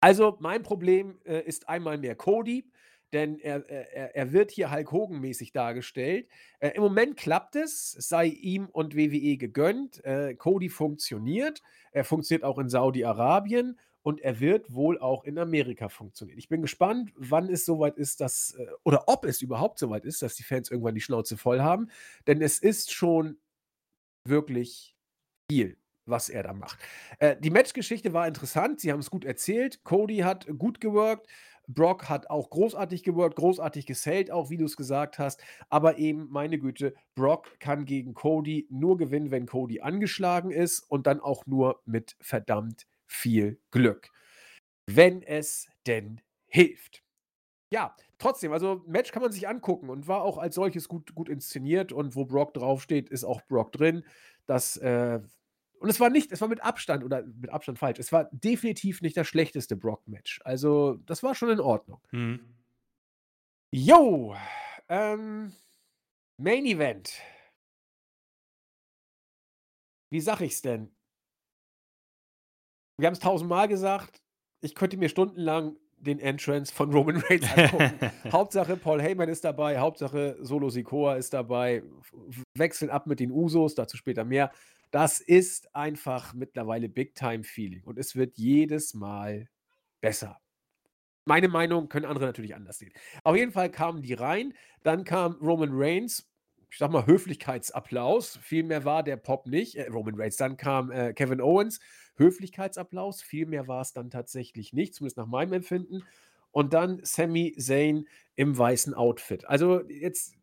Also, mein Problem, äh, ist einmal mehr Cody, denn er er er wird hier Hulk Hogan-mäßig dargestellt. Äh, im Moment klappt es, es sei ihm und WWE gegönnt. Äh, Cody funktioniert. Er funktioniert auch in Saudi-Arabien und er wird wohl auch in Amerika funktionieren. Ich bin gespannt, wann es soweit ist, dass äh, oder ob es überhaupt soweit ist, dass die Fans irgendwann die Schnauze voll haben, denn es ist schon wirklich viel, was er da macht. Äh, die Matchgeschichte war interessant, sie haben es gut erzählt. Cody hat gut geworkt, Brock hat auch großartig geworkt, großartig gesellt auch, wie du es gesagt hast. Aber eben, meine Güte, Brock kann gegen Cody nur gewinnen, wenn Cody angeschlagen ist und dann auch nur mit verdammt viel Glück. Wenn es denn hilft. Ja, trotzdem, also Match kann man sich angucken und war auch als solches gut, gut inszeniert und wo Brock draufsteht, ist auch Brock drin. Das, äh, und es war nicht, es war mit Abstand oder mit Abstand falsch. Es war definitiv nicht das schlechteste Brock-Match. Also, das war schon in Ordnung. Mhm. Jo, ähm, Main Event. Wie sag ich's denn? Wir haben es tausendmal gesagt. Ich könnte mir stundenlang den Entrance von Roman Reigns angucken. [laughs] Hauptsache Paul Heyman ist dabei, Hauptsache Solo Sikoa ist dabei. Wechseln ab mit den Usos, dazu später mehr. Das ist einfach mittlerweile Big-Time-Feeling und es wird jedes Mal besser. Meine Meinung können andere natürlich anders sehen. Auf jeden Fall kamen die rein, dann kam Roman Reigns, ich sage mal Höflichkeitsapplaus, viel mehr war der Pop nicht, äh, Roman Reigns. Dann kam, äh, Kevin Owens, Höflichkeitsapplaus, viel mehr war es dann tatsächlich nicht, zumindest nach meinem Empfinden. Und dann Sami Zayn im weißen Outfit. Also, jetzt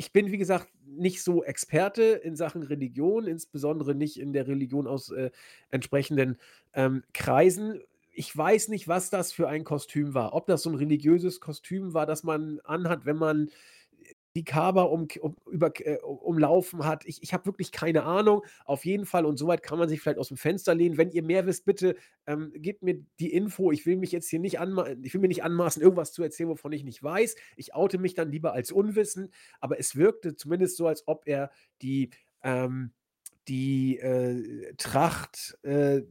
ich bin, wie gesagt, nicht so Experte in Sachen Religion, insbesondere nicht in der Religion aus, äh, entsprechenden, ähm, Kreisen. Ich weiß nicht, was das für ein Kostüm war. Ob das so 'n religiöses Kostüm war, das man anhat, wenn man die Kaaba umk um über äh, umlaufen hat. Ich ich habe wirklich keine Ahnung. Auf jeden Fall und so weit kann man sich vielleicht aus'm Fenster lehnen. Wenn ihr mehr wisst, bitte, ähm, gebt mir die Info. Ich will mich jetzt hier nicht anma ich will mir nicht anmaßen, irgendwas zu erzählen, wovon ich nicht weiß. Ich oute mich dann lieber als unwissend, aber es wirkte zumindest so, als ob er die, ähm die, äh, Tracht, äh,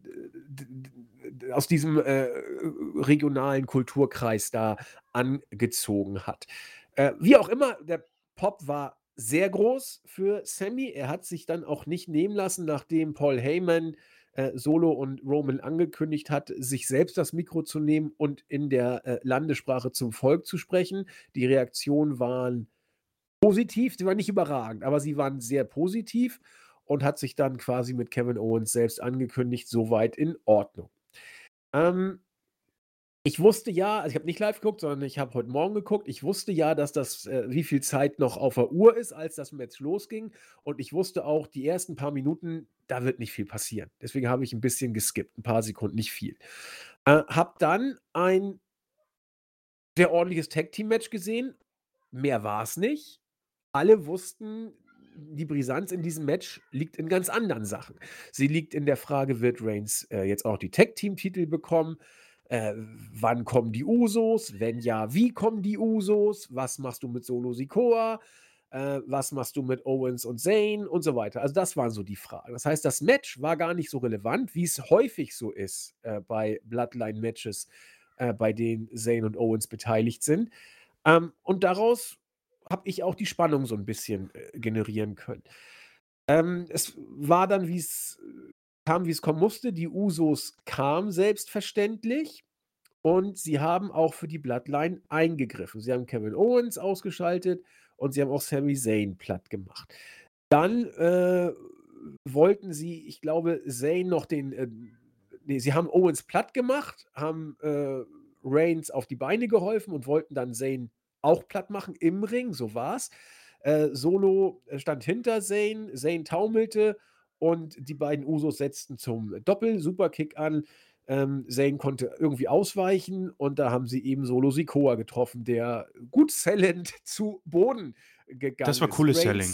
aus diesem, äh, regionalen Kulturkreis da angezogen hat. Äh, wie auch immer, der Pop war sehr groß für Sammy. Er hat sich dann auch nicht nehmen lassen, nachdem Paul Heyman, äh, Solo und Roman angekündigt hat, sich selbst das Mikro zu nehmen und in der, äh, Landessprache zum Volk zu sprechen. Die Reaktionen waren positiv, sie waren nicht überragend, aber sie waren sehr positiv und hat sich dann quasi mit Kevin Owens selbst angekündigt, so weit in Ordnung. Ähm ich wusste ja also, ich habe nicht live geguckt, sondern ich habe heute Morgen geguckt. Ich wusste ja, dass das äh, wie viel Zeit noch auf der Uhr ist, als das Match losging. Und ich wusste auch, die ersten paar Minuten, da wird nicht viel passieren. Deswegen habe ich 'n bisschen geskippt, 'n paar Sekunden, nicht viel. Äh, habe dann ein sehr ordentliches Tag-Team-Match gesehen. Mehr war's nicht. Alle wussten, die Brisanz in diesem Match liegt in ganz anderen Sachen. Sie liegt in der Frage, wird Reigns, äh, jetzt auch die Tag-Team-Titel bekommen? Äh, wann kommen die Usos? Wenn ja, wie kommen die Usos? Was machst du mit Solo Sikoa? Äh, was machst du mit Owens und Zayn und so weiter? Also, das waren so die Fragen. Das heißt, das Match war gar nicht so relevant, wie's häufig so ist, äh, bei Bloodline-Matches, äh, bei denen Zayn und Owens beteiligt sind. Ähm, und daraus habe ich auch die Spannung so 'n bisschen, äh, generieren können. Ähm, es war dann, wie's kam, wie's kommen musste. Die Usos kamen selbstverständlich und sie haben auch für die Bloodline eingegriffen. Sie haben Kevin Owens ausgeschaltet und sie haben auch Sami Zayn plattgemacht. Dann, äh, wollten sie, ich glaube, Zayn noch den, äh ne, sie haben Owens plattgemacht, haben, äh, Reigns auf die Beine geholfen und wollten dann Zayn auch plattmachen im Ring, so war's. Äh, Solo, stand hinter Zayn, Zayn taumelte und die beiden Usos setzten zum Doppel-Superkick an. Ähm, Zayn konnte irgendwie ausweichen und da haben sie eben Solo Sikoa getroffen, der gut sellend [laughs] zu Boden Das gegangen war ist. cooles Selling.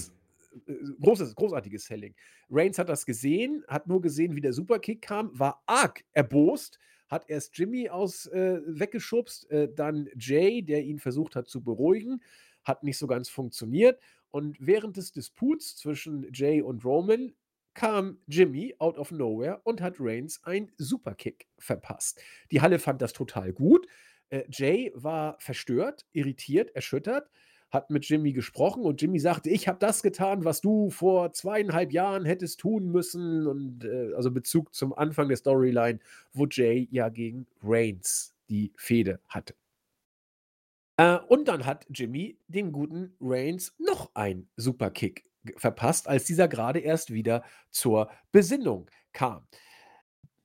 Äh, großes großartiges Selling. Reigns hat das gesehen, hat nur gesehen, wie der Superkick kam, war arg erbost, hat erst Jimmy aus äh, weggeschubst, äh, dann Jay, der ihn versucht hat zu beruhigen, hat nicht so ganz funktioniert. Und während des Disputs zwischen Jay und Roman kam Jimmy out of nowhere und hat Reigns einen Superkick verpasst. Die Halle fand das total gut. Äh, Jay war verstört, irritiert, erschüttert, hat mit Jimmy gesprochen und Jimmy sagte: „Ich habe das getan, was du vor 2,5 Jahren hättest tun müssen“ und, äh, also Bezug zum Anfang der Storyline, wo Jay ja gegen Reigns die Fehde hatte. Äh, und dann hat Jimmy dem guten Reigns noch einen Superkick verpasst, als dieser grade erst wieder zur Besinnung kam.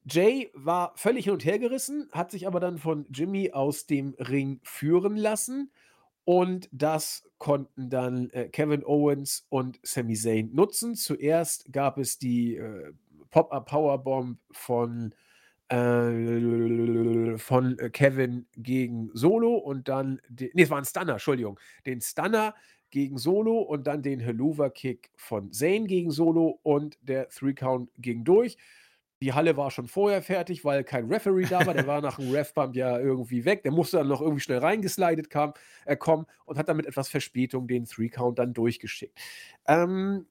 Jay war völlig hin und hergerissen, hat sich aber dann von Jimmy aus dem Ring führen lassen und das konnten dann, äh, Kevin Owens und Sami Zayn nutzen. Zuerst gab es die, äh, Pop-Up Powerbomb von, äh von, äh, Kevin gegen Solo und dann de ne, es war 'n Stunner, Entschuldigung. Den Stunner gegen Solo und dann den Helluva-Kick von Zayn gegen Solo und der Three Count ging durch. Die Halle war schon vorher fertig, weil kein Referee da war. Der war nach 'm [laughs] Ref-Bump ja irgendwie weg. Der musste dann noch irgendwie schnell reingeslidet kam äh, kommen und hat dann mit etwas Verspätung den Three Count dann durchgeschickt. Ähm,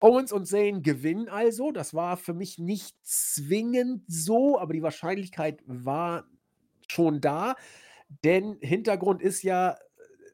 Owens und Zayn gewinnen also. Das war für mich nicht zwingend so, aber die Wahrscheinlichkeit war schon da, denn Hintergrund ist ja,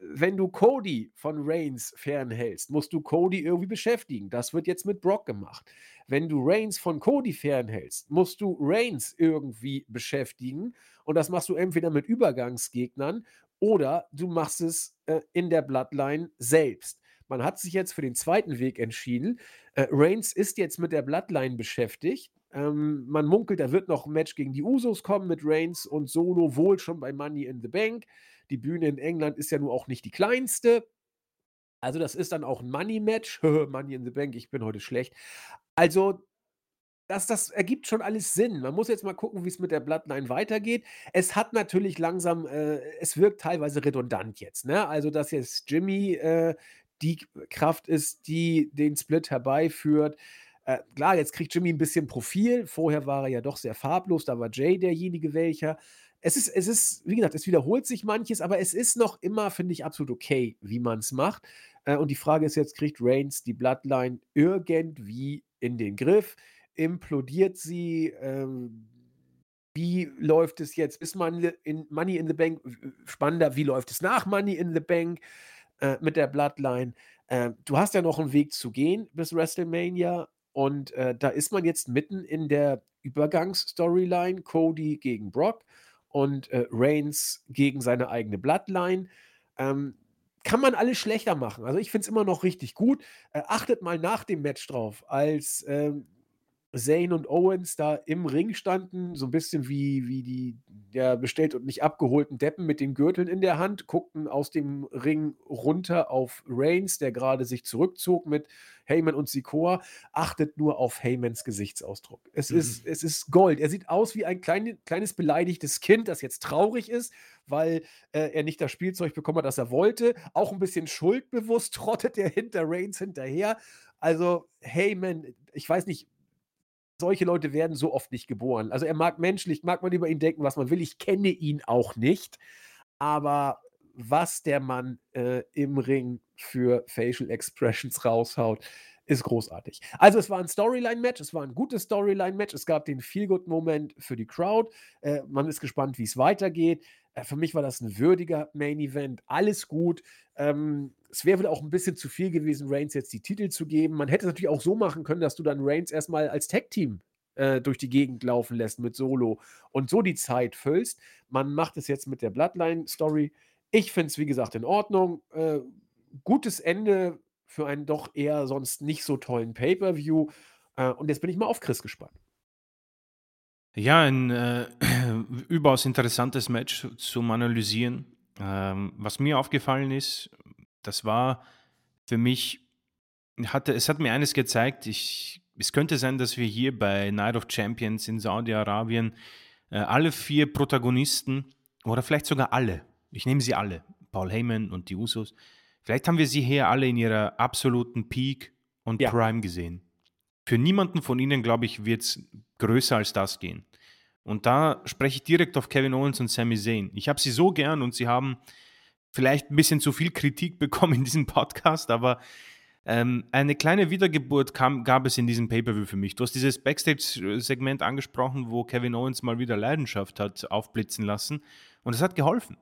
wenn du Cody von Reigns fernhältst, musst du Cody irgendwie beschäftigen. Das wird jetzt mit Brock gemacht. Wenn du Reigns von Cody fernhältst, musst du Reigns irgendwie beschäftigen und das machst du entweder mit Übergangsgegnern oder du machst es, äh, in der Bloodline selbst. Man hat sich jetzt für den zweiten Weg entschieden. Äh, Reigns ist jetzt mit der Bloodline beschäftigt. Ähm, man munkelt, da wird noch 'n Match gegen die Usos kommen mit Reigns und Solo, wohl schon bei Money in the Bank. Die Bühne in England ist ja nun auch nicht die kleinste. Also, das ist dann auch 'n Money-Match. [laughs] Money in the Bank, ich bin heute schlecht. Also, das das ergibt schon alles Sinn. Man muss jetzt mal gucken, wie's mit der Bloodline weitergeht. Es hat natürlich langsam äh, es wirkt teilweise redundant jetzt, ne? Also, dass jetzt Jimmy, äh, die Kraft ist, die den Split herbeiführt. Äh, klar, jetzt kriegt Jimmy 'n bisschen Profil. Vorher war er ja doch sehr farblos, da war Jay derjenige welcher. Es ist es ist wie gesagt, es wiederholt sich manches, aber es ist noch immer, finde ich, absolut okay, wie man's macht. Äh, und die Frage ist jetzt, kriegt Reigns die Bloodline irgendwie in den Griff? Implodiert sie? Ähm, wie läuft es jetzt? Ist man in Money in the Bank spannender, wie läuft es nach Money in the Bank, äh, mit der Bloodline? Ähm, du hast ja noch 'n Weg zu gehen bis WrestleMania und, äh, da ist man jetzt mitten in der Übergangs-Storyline, Cody gegen Brock und, äh, Reigns gegen seine eigene Bloodline. Ähm, kann man alles schlechter machen. Also, ich finde es immer noch richtig gut. Äh, achtet mal nach dem Match drauf, als, ähm, Zayn und Owens da im Ring standen, so 'n bisschen wie wie die ja, bestellt und nicht abgeholten Deppen mit den Gürteln in der Hand, guckten aus dem Ring runter auf Reigns, der grade sich zurückzog mit Heyman und Sikoa. Achtet nur auf Heymans Gesichtsausdruck. Es ist Mhm. es ist Gold. Er sieht aus wie ein kleine kleines beleidigtes Kind, das jetzt traurig ist, weil, äh, er nicht das Spielzeug bekommen hat, das er wollte. Auch 'n bisschen schuldbewusst [laughs] trottet er hinter Reigns hinterher. Also, Heyman, ich weiß nicht solche Leute werden so oft nicht geboren. Also, er mag menschlich mag man über ihn denken, was man will. Ich kenne ihn auch nicht, aber was der Mann, äh, im Ring für Facial Expressions raushaut, ist großartig. Also, es war 'n Storyline-Match, es war 'n gutes Storyline-Match. Es gab den Feel-Good-Moment für die Crowd. Äh, man ist gespannt, wie's weitergeht. Äh, für mich war das 'n würdiger Main-Event. Alles gut. Ähm, es wäre wohl auch 'n bisschen zu viel gewesen, Reigns jetzt die Titel zu geben. Man hätte es natürlich auch so machen können, dass du dann Reigns erst mal als Tag-Team, äh, durch die Gegend laufen lässt mit Solo und so die Zeit füllst. Man macht es jetzt mit der Bloodline-Story. Ich finde es, wie gesagt, in Ordnung. Äh, gutes Ende für einen doch eher sonst nicht so tollen Pay-per-View. Äh, und jetzt bin ich mal auf Chris gespannt. Ja, ein, äh, [clears throat] überaus interessantes Match zum Analysieren. Ähm, was mir aufgefallen ist, das war für mich hatte es hat mir eines gezeigt, ich es könnte sein, dass wir hier bei Night of Champions in Saudi-Arabien, äh, alle 4 Protagonisten oder vielleicht sogar alle, ich nehme sie alle, Paul Heyman und die Usos, vielleicht haben wir sie hier alle in ihrer absoluten Peak und Ja. Prime gesehen. Für niemanden von ihnen, glaube ich, wird's größer als das gehen. Und da spreche ich direkt auf Kevin Owens und Sami Zayn. Ich habe sie so gern und sie haben vielleicht 'n bisschen zu viel Kritik [laughs] bekommen in diesem Podcast, aber, ähm, eine kleine Wiedergeburt kam gab es in diesem Pay-per-View für mich. Du hast dieses Backstage-Segment angesprochen, wo Kevin Owens mal wieder Leidenschaft hat aufblitzen lassen und es hat geholfen.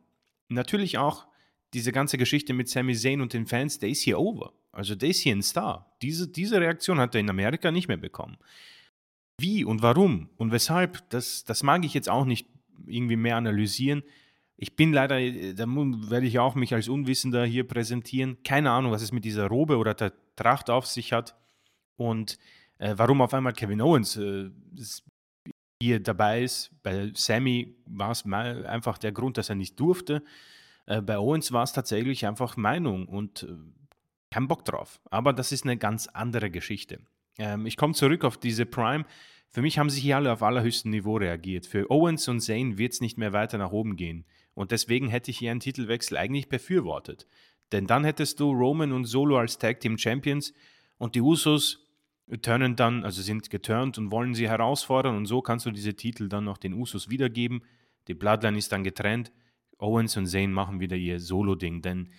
Natürlich auch diese ganze Geschichte mit Sami Zayn und den Fans, der ist hier over. Also, der ist hier 'n Star. Diese diese Reaktion hat er in Amerika nicht mehr bekommen. Wie und warum und weshalb, das das mag ich jetzt auch nicht irgendwie mehr analysieren. Ich bin leider äh, da werde ich auch mich als Unwissender hier präsentieren. Keine Ahnung, was es mit dieser Robe oder der Tracht auf sich hat und, äh, warum auf einmal Kevin Owens, äh, hier dabei ist. Bei Sami war's mei einfach der Grund, dass er nicht durfte. Äh, bei Owens war's tatsächlich einfach Meinung und, äh, kein Bock drauf. Aber das ist 'ne ganz andere Geschichte. Ähm, ich komme zurück auf diese Prime. Für mich haben sie hier alle auf allerhöchstem Niveau reagiert. Für Owens und Zayn wird's nicht mehr weiter nach oben gehen. Und deswegen hätte ich hier einen Titelwechsel eigentlich befürwortet. Denn dann hättest du Roman und Solo als Tag Team Champions und die Usos turnen dann also, sind geturnt und wollen sie herausfordern und so kannst du diese Titel dann noch den Usos wiedergeben. Die Bloodline ist dann getrennt. Owens und Zayn machen wieder ihr Solo-Ding, denn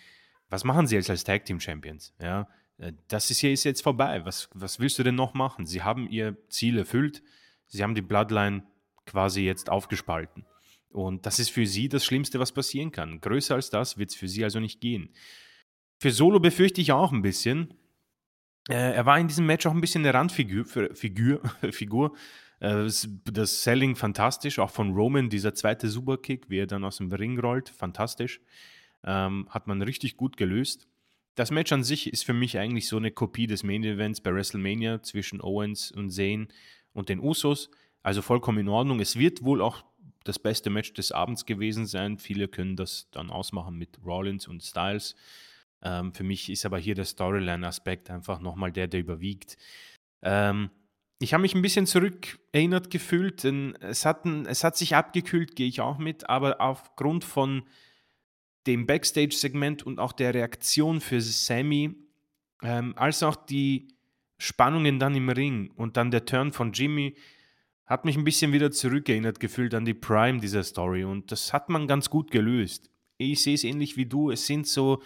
was machen sie jetzt als Tag Team Champions, ja? Äh, das ist hier ist jetzt vorbei. Was was willst du denn noch machen? Sie haben ihr Ziel erfüllt. Sie haben die Bloodline quasi jetzt aufgespalten. Und das ist für sie das Schlimmste, was passieren kann. Größer als das wird's für sie also nicht gehen. Für Solo befürchte ich auch 'n bisschen. Äh, er war in diesem Match auch 'n bisschen 'ne Randfigür für Figür [laughs] Figur. Äh, das Selling fantastisch, auch von Roman, dieser 2. Superkick, wie er dann aus'm Ring rollt, fantastisch. Ähm, hat man richtig gut gelöst. Das Match an sich ist für mich eigentlich so 'ne Kopie des Main Events bei WrestleMania zwischen Owens und Zayn und den Usos. Also, vollkommen in Ordnung. Es wird wohl auch das beste Match des Abends gewesen sein. Viele können das dann ausmachen mit Rollins und Styles. Ähm, für mich ist aber hier der Storyline-Aspekt einfach nochmal der, der überwiegt. Ähm, ich habe mich ein bisschen zurückerinnert gefühlt, denn es hat, ein, es hat sich abgekühlt, gehe ich auch mit, aber aufgrund von dem Backstage-Segment und auch der Reaktion für Sammy, ähm, als auch die Spannungen dann im Ring und dann der Turn von Jimmy, hat mich ein bisschen wieder zurückerinnert gefühlt an die Prime dieser Story und das hat man ganz gut gelöst. Ich sehe es ähnlich wie du, es sind so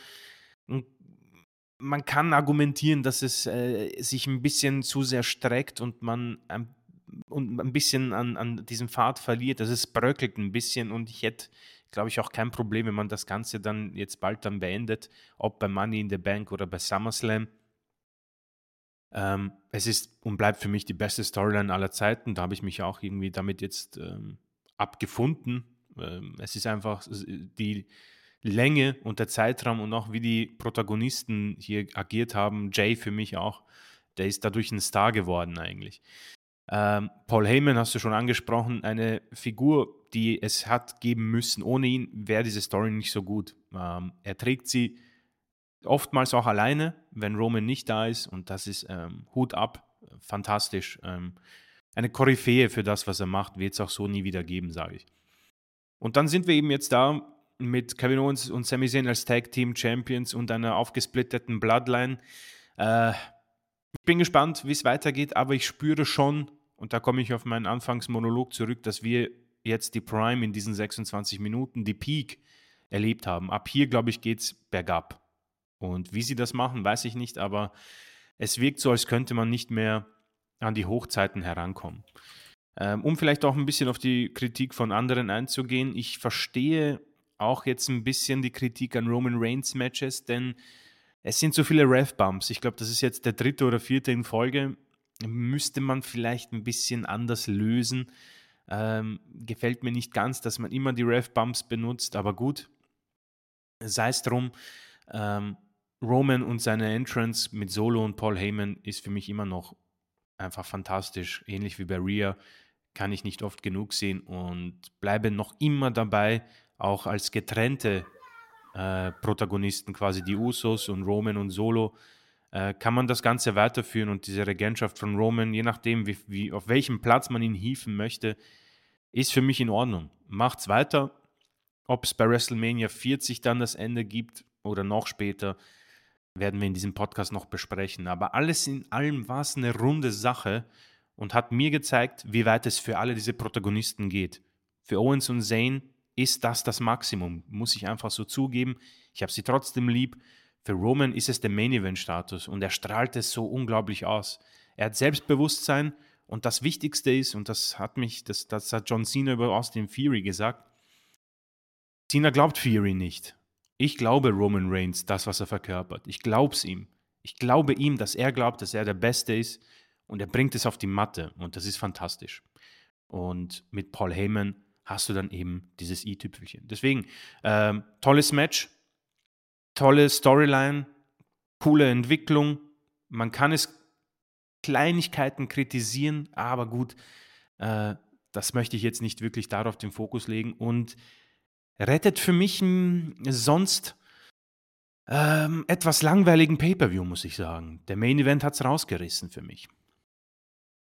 man kann argumentieren, dass es äh, sich ein bisschen zu sehr streckt und man ein, und ein bisschen an, an diesem Pfad verliert. Also es bröckelt ein bisschen und ich hätte, glaube ich, auch kein Problem, wenn man das Ganze dann jetzt bald dann beendet, ob bei Money in the Bank oder bei SummerSlam. Ähm, es ist und bleibt für mich die beste Storyline aller Zeiten. Da habe ich mich auch irgendwie damit jetzt ähm, abgefunden. Ähm, es ist einfach die Länge und der Zeitraum und auch wie die Protagonisten hier agiert haben, Jay für mich auch, der ist dadurch ein Star geworden eigentlich. Ähm, Paul Heyman hast du schon angesprochen, eine Figur, die es hat geben müssen. Ohne ihn wäre diese Story nicht so gut. Ähm, er trägt sie oftmals auch alleine, wenn Roman nicht da ist und das ist ähm, Hut ab, fantastisch. Ähm, eine Koryphäe für das, was er macht, wird es auch so nie wieder geben, sage ich. Und dann sind wir eben jetzt da mit Kevin Owens und Sami Zayn als Tag Team Champions und einer aufgesplitteten Bloodline. Äh, ich bin gespannt, wie es weitergeht, aber ich spüre schon, und da komme ich auf meinen Anfangsmonolog zurück, dass wir jetzt die Prime in diesen 26 Minuten, die Peak, erlebt haben. Ab hier, glaube ich, geht es bergab. Und wie sie das machen, weiß ich nicht, aber es wirkt so, als könnte man nicht mehr an die Hochzeiten herankommen. Ähm, um vielleicht auch ein bisschen auf die Kritik von anderen einzugehen, ich verstehe auch jetzt ein bisschen die Kritik an Roman Reigns Matches, denn es sind so viele Rev-Bumps. Ich glaube, das ist jetzt der dritte oder vierte in Folge. Müsste man vielleicht ein bisschen anders lösen. Ähm, gefällt mir nicht ganz, dass man immer die Rev-Bumps benutzt, aber gut. Sei es drum. Ähm, Roman und seine Entrance mit Solo und Paul Heyman ist für mich immer noch einfach fantastisch. Ähnlich wie bei Rhea kann ich nicht oft genug sehen und bleibe noch immer dabei, auch als getrennte äh, Protagonisten, quasi die Usos und Roman und Solo, äh, kann man das Ganze weiterführen und diese Regentschaft von Roman, je nachdem, wie, wie, auf welchem Platz man ihn hieven möchte, ist für mich in Ordnung. Macht's weiter. Ob es bei WrestleMania 40 dann das Ende gibt oder noch später, werden wir in diesem Podcast noch besprechen. Aber alles in allem war es eine runde Sache und hat mir gezeigt, wie weit es für alle diese Protagonisten geht. Für Owens und Zane ist das das Maximum, muss ich einfach so zugeben. Ich habe sie trotzdem lieb. Für Roman ist es der Main Event Status und er strahlt es so unglaublich aus. Er hat Selbstbewusstsein und das Wichtigste ist, und das hat mich, das, das hat John Cena über Austin Fury gesagt, Cena glaubt Fury nicht. Ich glaube Roman Reigns, das, was er verkörpert. Ich glaube es ihm. Ich glaube ihm, dass er glaubt, dass er der Beste ist und er bringt es auf die Matte und das ist fantastisch. Und mit Paul Heyman hast du dann eben dieses i-Tüpfelchen. Deswegen, ähm, tolles Match, tolle Storyline, coole Entwicklung. Man kann es Kleinigkeiten kritisieren, aber gut, äh, das möchte ich jetzt nicht wirklich darauf den Fokus legen und rettet für mich einen sonst ähm, etwas langweiligen Pay-per-View, muss ich sagen. Der Main Event hat es rausgerissen für mich.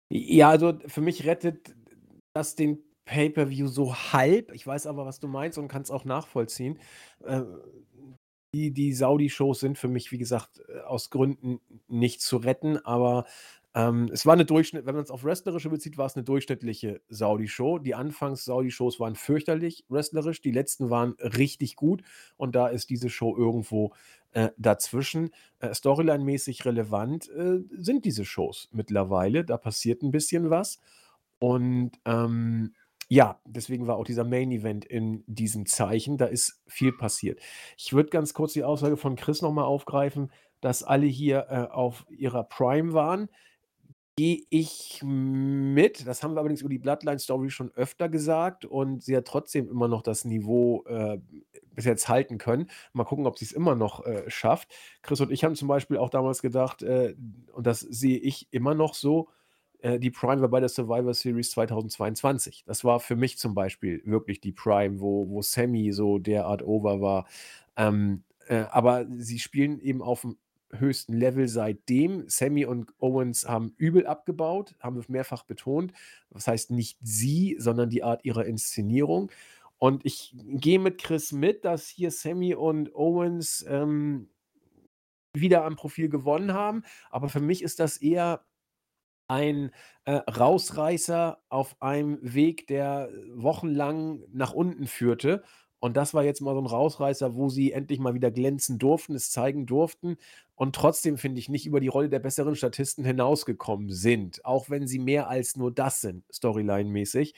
Ja, also für mich rettet das den Pay-per-View so halb. Ich weiß aber, was du meinst und kann es auch nachvollziehen. Äh, die die Saudi-Shows sind für mich, wie gesagt, äh, aus Gründen nicht zu retten, aber ähm, es war eine Durchschnitt, wenn man es auf Wrestlerische bezieht, war es eine durchschnittliche Saudi-Show. Die Anfangs-Saudi-Shows waren fürchterlich wrestlerisch, die letzten waren richtig gut und da ist diese Show irgendwo äh, dazwischen. Äh, Storyline-mäßig relevant äh, sind diese Shows mittlerweile. Da passiert ein bisschen was. Und ähm, ja, deswegen war auch dieser Main Event in diesem Zeichen. Da ist viel passiert. Ich würde ganz kurz die Aussage von Chris nochmal aufgreifen, dass alle hier äh, auf ihrer Prime waren. Gehe ich mit. Das haben wir allerdings über die Bloodline-Story schon öfter gesagt und sie hat trotzdem immer noch das Niveau äh, bis jetzt halten können. Mal gucken, ob sie es immer noch äh, schafft. Chris und ich haben zum Beispiel auch damals gedacht, äh, und das sehe ich immer noch so, äh, die Prime war bei der Survivor Series 2022. Das war für mich zum Beispiel wirklich die Prime, wo, wo Sammy so derart over war. Ähm, Äh, aber sie spielen eben auf'm höchsten Level seitdem. Sammy und Owens haben übel abgebaut, haben wir mehrfach betont. Das heißt nicht sie, sondern die Art ihrer Inszenierung. Und ich gehe mit Chris mit, dass hier Sammy und Owens, ähm, wieder am Profil gewonnen haben, aber für mich ist das eher ein, äh, Rausreißer auf einem Weg, der wochenlang nach unten führte. Und das war jetzt mal so 'n Rausreißer, wo sie endlich mal wieder glänzen durften, es zeigen durften und trotzdem, finde ich, nicht über die Rolle der besseren Statisten hinausgekommen sind, auch wenn sie mehr als nur das sind, storyline-mäßig.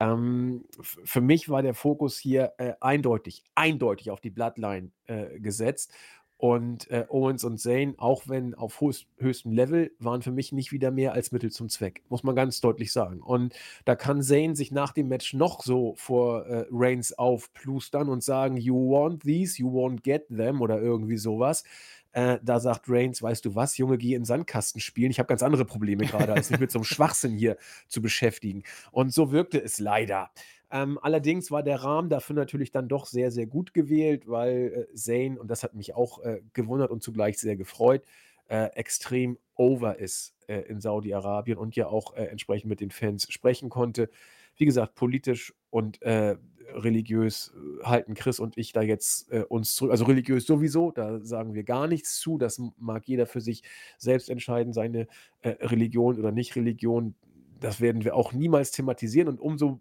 Ähm, für mich war der Fokus hier, äh, eindeutig eindeutig auf die Bloodline, äh, gesetzt und, äh, Owens und Zayn, auch wenn auf höchstem Level, waren für mich nicht wieder mehr als Mittel zum Zweck, muss man ganz deutlich sagen. Und da kann Zayn sich nach dem Match noch so vor, äh, Reigns aufplustern und sagen: „You want these, you won't get them“ oder irgendwie so was. Äh, da sagt Reigns: „Weißt du was, Junge, geh in 'n Sandkasten spielen. Ich habe ganz andere Probleme grade, als mich mit so 'nem [laughs] Schwachsinn hier zu beschäftigen.“ Und so wirkte es leider. Ähm, allerdings war der Rahmen dafür natürlich dann doch sehr, sehr gut gewählt, weil, äh, Zayn und das hat mich auch, äh, gewundert und zugleich sehr gefreut, äh, extrem over ist, äh, in Saudi-Arabien und ja auch, äh, entsprechend mit den Fans sprechen konnte. Wie gesagt, politisch und, äh, religiös, halten Chris und ich da jetzt, uns zurück. Also, religiös sowieso, da sagen wir gar nichts zu. Das mag jeder für sich selbst entscheiden, seine, Religion oder Nicht-Religion. Das werden wir auch niemals thematisieren und umso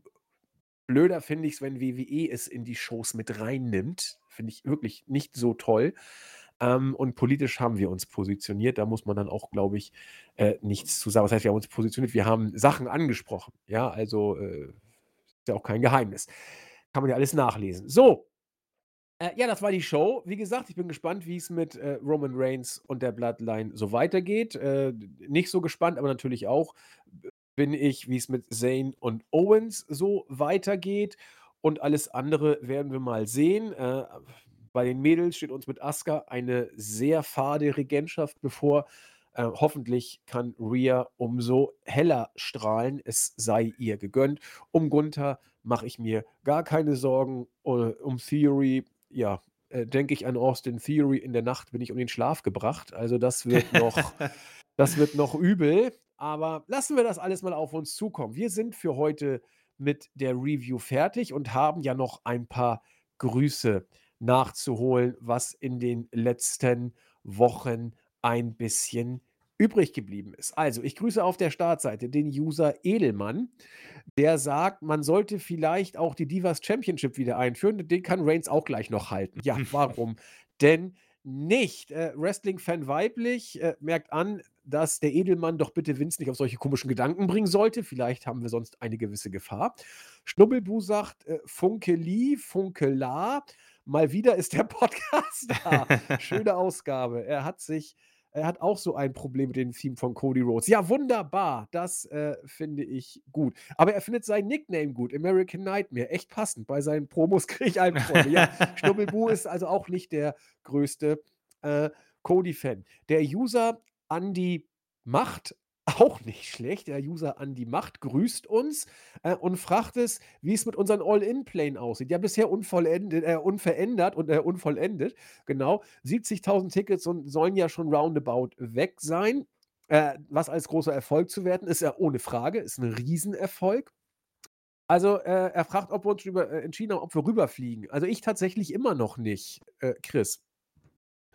blöder finde ich's, wenn WWE es in die Shows mit reinnimmt. Finde ich wirklich nicht so toll. Ähm, und politisch haben wir uns positioniert. Da muss man dann auch, glaube ich, äh, nichts zu sagen. Was heißt, wir haben uns positioniert? Wir haben Sachen angesprochen. Ja, also, äh, ist ja auch kein Geheimnis. Kann man ja alles nachlesen. So. Äh, ja, das war die Show. Wie gesagt, ich bin gespannt, wie's mit, äh, Roman Reigns und der Bloodline so weitergeht. Äh, nicht so gespannt, aber natürlich auch bin ich, wie's mit Zayn und Owens so weitergeht und alles andere werden wir mal sehen. Äh, bei den Mädels steht uns mit Asuka eine sehr fade Regentschaft bevor. Äh, hoffentlich kann Rhea umso heller strahlen. Es sei ihr gegönnt. Um Gunther mache ich mir gar keine Sorgen. Äh, um Theory, ja, äh, denke ich an Austin Theory. In der Nacht bin ich um den Schlaf gebracht. Also, das wird noch [laughs] das wird noch übel, aber lassen wir das alles mal auf uns zukommen. Wir sind für heute mit der Review fertig und haben ja noch ein paar Grüße nachzuholen, was in den letzten Wochen ein bisschen übrig geblieben ist. Also, ich grüße auf der Startseite den User Edelmann, der sagt, man sollte vielleicht auch die Divas Championship wieder einführen. Den kann Reigns auch gleich noch halten. Ja, [laughs] warum denn nicht? Äh, Wrestling-Fan weiblich, äh, merkt an, dass der Edelmann doch bitte Vince nicht auf solche komischen Gedanken bringen sollte. Vielleicht haben wir sonst eine gewisse Gefahr. Schnubbelbu sagt, äh, Funkeli, Funkelar. Mal wieder ist der [laughs] Podcast da. Schöne Ausgabe. Er hat sich er hat auch so ein Problem mit dem Theme von Cody Rhodes. Ja, wunderbar. Das, äh, finde ich gut. Aber er findet seinen Nickname gut, American Nightmare. Echt passend. Bei seinen Promos [laughs] kriege ich Albträume. Ja, Schnubbelbu ist also auch nicht der größte, äh, Cody-Fan. Der User Andi Macht, [laughs] auch nicht schlecht. Der User Andi Macht grüßt uns, äh, und fragt es, wie's mit unseren All-In-Plänen aussieht. Ja, bisher unvollendet äh, unverändert und, äh, unvollendet. Genau. 70.000 Tickets und sollen ja schon roundabout weg sein. Äh, was als großer Erfolg zu werten ist ja ohne Frage, ist 'n Riesenerfolg. Also, äh, er fragt, ob wir uns über äh, entschieden haben, ob wir rüberfliegen. Also, ich tatsächlich immer noch nicht. Äh, Chris?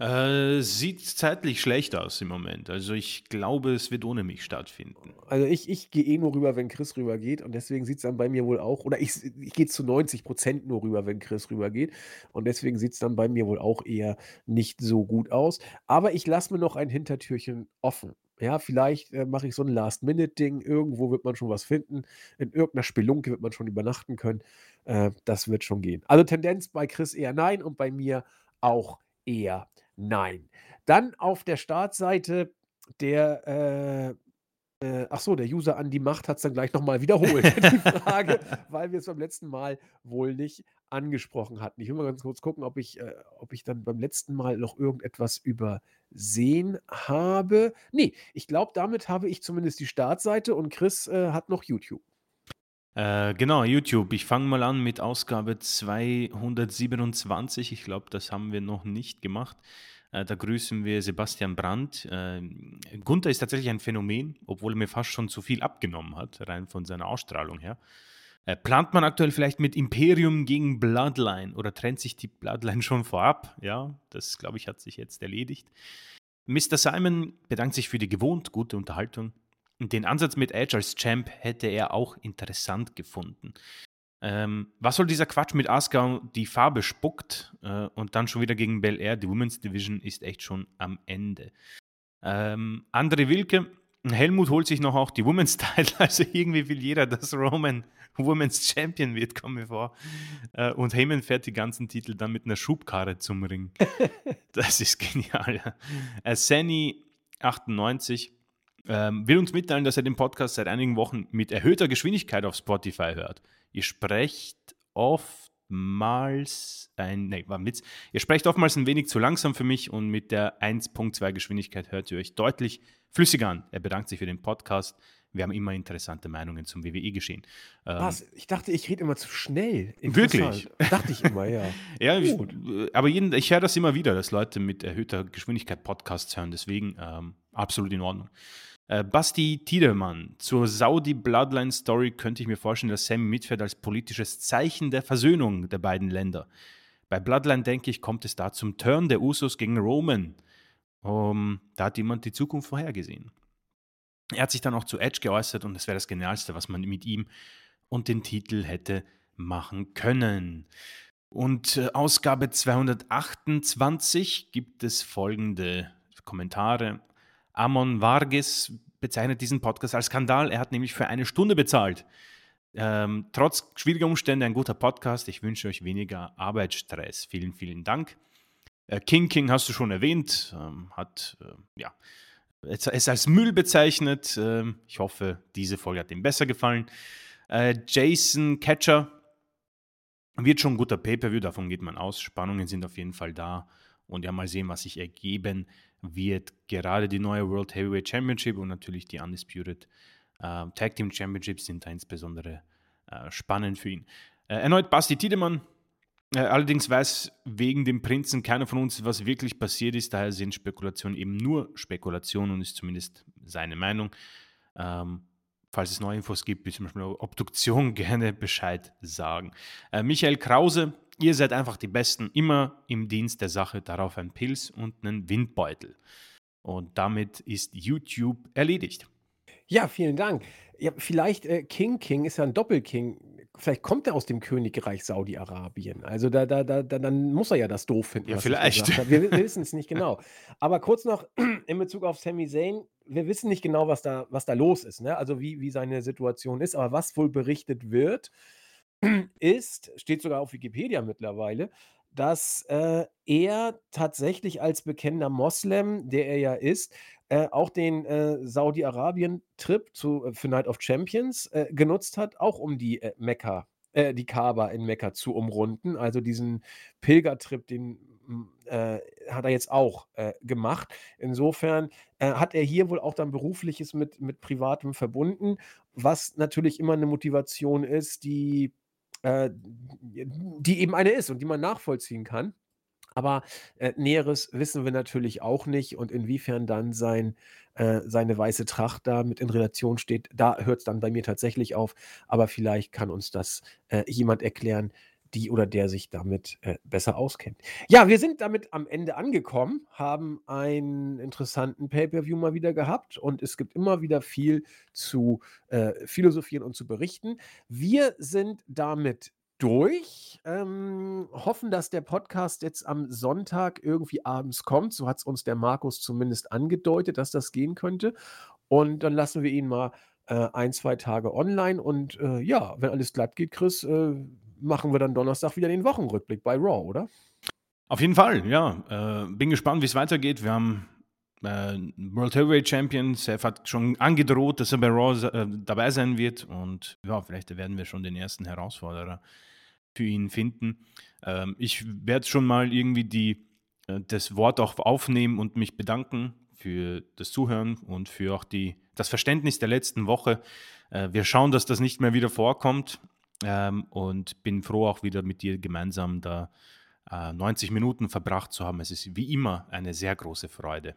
Äh, sieht zeitlich schlecht aus im Moment. Also, ich glaube, es wird ohne mich stattfinden. Also, ich ich gehe eh nur rüber, wenn Chris rübergeht und deswegen sieht's dann bei mir wohl auch oder ich ich gehe zu 90 % nur rüber, wenn Chris rübergeht und deswegen sieht's dann bei mir wohl auch eher nicht so gut aus. Aber ich lasse mir noch ein Hintertürchen offen. Ja, vielleicht, äh, mache ich so 'n Last-Minute-Ding. Irgendwo wird man schon was finden. In irgend 'ner Spelunke wird man schon übernachten können. Äh, das wird schon gehen. Also, Tendenz bei Chris eher nein und bei mir auch eher nein. Dann auf der Startseite der, äh äh, ach so, der User Andi Macht hat's dann gleich noch mal wiederholt, [laughs] die Frage, [laughs] weil wir's beim letzten Mal wohl nicht angesprochen hatten. Ich will mal ganz kurz gucken, ob ich äh, ob ich dann beim letzten Mal noch irgendetwas übersehen habe. Ne, ich glaube, damit habe ich zumindest die Startseite und Chris, äh, hat noch YouTube. Äh, genau, YouTube. Ich fange mal an mit Ausgabe 227. Ich glaube, das haben wir noch nicht gemacht. Äh, da grüßen wir Sebastian Brandt. Äh, Gunther ist tatsächlich ein Phänomen, obwohl er mir fast schon zu viel abgenommen hat, rein von seiner Ausstrahlung her. Äh, plant man aktuell vielleicht mit Imperium gegen Bloodline oder trennt sich die Bloodline schon vorab? Ja, das glaube ich hat sich jetzt erledigt. Mr. Simon bedankt sich für die gewohnt gute Unterhaltung. Den Ansatz mit Edge als Champ hätte er auch interessant gefunden. Ähm, was soll dieser Quatsch mit Asuka die Farbe spuckt äh, und dann schon wieder gegen Bel Air? Die Women's Division ist echt schon am Ende. Ähm, André Wilke, Helmut holt sich noch auch die Women's [laughs] Title, also irgendwie will jeder, dass Roman Women's Champion wird, kommt mir vor. Äh, und Heyman fährt die ganzen Titel dann mit einer Schubkarre zum Ring. [laughs] das ist genial. Äh, Sani 98 ähm, will uns mitteilen, dass er den Podcast seit einigen Wochen mit erhöhter Geschwindigkeit auf Spotify hört. Ihr sprecht oftmals ein, nee, war ein Witz. Ihr sprecht oftmals ein wenig zu langsam für mich und mit der 1.2 Geschwindigkeit hört ihr euch deutlich flüssiger an. Er bedankt sich für den Podcast. Wir haben immer interessante Meinungen zum WWE-Geschehen. Ähm, Was? Ich dachte, ich rede immer zu schnell. Wirklich? Dachte ich immer, ja. [laughs] ja, ich, aber jeden, ich höre das immer wieder, dass Leute mit erhöhter Geschwindigkeit Podcasts hören. Deswegen ähm, absolut in Ordnung. Äh, Basti Tiedemann. Zur Saudi Bloodline Story könnte ich mir vorstellen, dass Sammy mitfährt als politisches Zeichen der Versöhnung der beiden Länder. Bei Bloodline, denke ich, kommt es da zum Turn der Usos gegen Roman. Um, da hat jemand die Zukunft vorhergesehen. Er hat sich dann auch zu Edge geäußert und es wäre das Genialste, was man mit ihm und den Titel hätte machen können. Und äh, Ausgabe 228 gibt es folgende Kommentare. Amon Vargas bezeichnet diesen Podcast als Skandal. Er hat nämlich für eine Stunde bezahlt. Ähm, trotz schwieriger Umstände ein guter Podcast. Ich wünsche euch weniger Arbeitsstress. Vielen, vielen Dank. Äh, King King hast du schon erwähnt, ähm, hat äh, ja, es als Müll bezeichnet. Ähm, ich hoffe, diese Folge hat ihm besser gefallen. Äh, Jason Catcher wird schon ein guter Pay-Per-View, davon geht man aus. Spannungen sind auf jeden Fall da. Und ja, mal sehen, was sich ergeben wird. Gerade die neue World Heavyweight Championship und natürlich die Undisputed äh, Tag Team Championships sind da insbesondere äh, spannend für ihn. Äh, erneut Basti Tiedemann äh, allerdings weiß wegen dem Prinzen keiner von uns, was wirklich passiert ist. Daher sind Spekulationen eben nur Spekulationen und ist zumindest seine Meinung. Ähm, falls es neue Infos gibt, wie zum Beispiel Obduktion, [laughs] gerne Bescheid sagen. Äh, Michael Krause, ihr seid einfach die Besten, immer im Dienst der Sache. Darauf ein Pilz und einen Windbeutel. Und damit ist YouTube erledigt. Ja, vielen Dank. Ja, vielleicht äh, King King ist ja ein Doppelking vielleicht kommt er aus dem Königreich Saudi-Arabien. Also da, da, da, dann muss er ja das doof finden. Ja, vielleicht. Wir, wir wissen es nicht genau. Aber kurz noch [clears throat] in Bezug auf Sami Zayn, wir wissen nicht genau, was da, was da los ist, ne? also wie, wie seine Situation ist. Aber was wohl berichtet wird, ist, steht sogar auf Wikipedia mittlerweile, dass äh, er tatsächlich als bekennender Moslem, der er ja ist, äh, auch den äh, Saudi-Arabien-Trip äh, für Night of Champions äh, genutzt hat, auch um die äh, Mekka, die Kaaba in Mekka zu umrunden. Also diesen Pilgertrip, den mm, hat er jetzt auch gemacht. Insofern hat er hier wohl auch dann berufliches mit, mit Privatem verbunden, was natürlich immer eine Motivation ist, die äh, die eben eine ist und die man nachvollziehen kann. Aber äh, Näheres wissen wir natürlich auch nicht und inwiefern dann sein, äh, seine weiße Tracht da mit in Relation steht, da hört es dann bei mir tatsächlich auf. Aber vielleicht kann uns das äh, jemand erklären, die oder der sich damit äh, besser auskennt. Ja, wir sind damit am Ende angekommen, haben einen interessanten Pay-per-View mal wieder gehabt und es gibt immer wieder viel zu äh, philosophieren und zu berichten. Wir sind damit durch. Ähm, hoffen, dass der Podcast jetzt am Sonntag irgendwie abends kommt. So hat es uns der Markus zumindest angedeutet, dass das gehen könnte. Und dann lassen wir ihn mal äh, ein, zwei Tage online. Und äh, ja, wenn alles glatt geht, Chris, äh, machen wir dann Donnerstag wieder den Wochenrückblick bei Raw, oder? Auf jeden Fall, ja. Äh, bin gespannt, wie es weitergeht. Wir haben äh, World Heavyweight Champion. Seth hat schon angedroht, dass er bei Raw äh, dabei sein wird. Und ja, vielleicht werden wir schon den ersten Herausforderer für ihn finden. Ähm, ich werde schon mal irgendwie die, äh, das Wort auch aufnehmen und mich bedanken für das Zuhören und für auch die, das Verständnis der letzten Woche. Äh, wir schauen, dass das nicht mehr wieder vorkommt ähm, und bin froh, auch wieder mit dir gemeinsam da äh, 90 Minuten verbracht zu haben. Es ist wie immer eine sehr große Freude.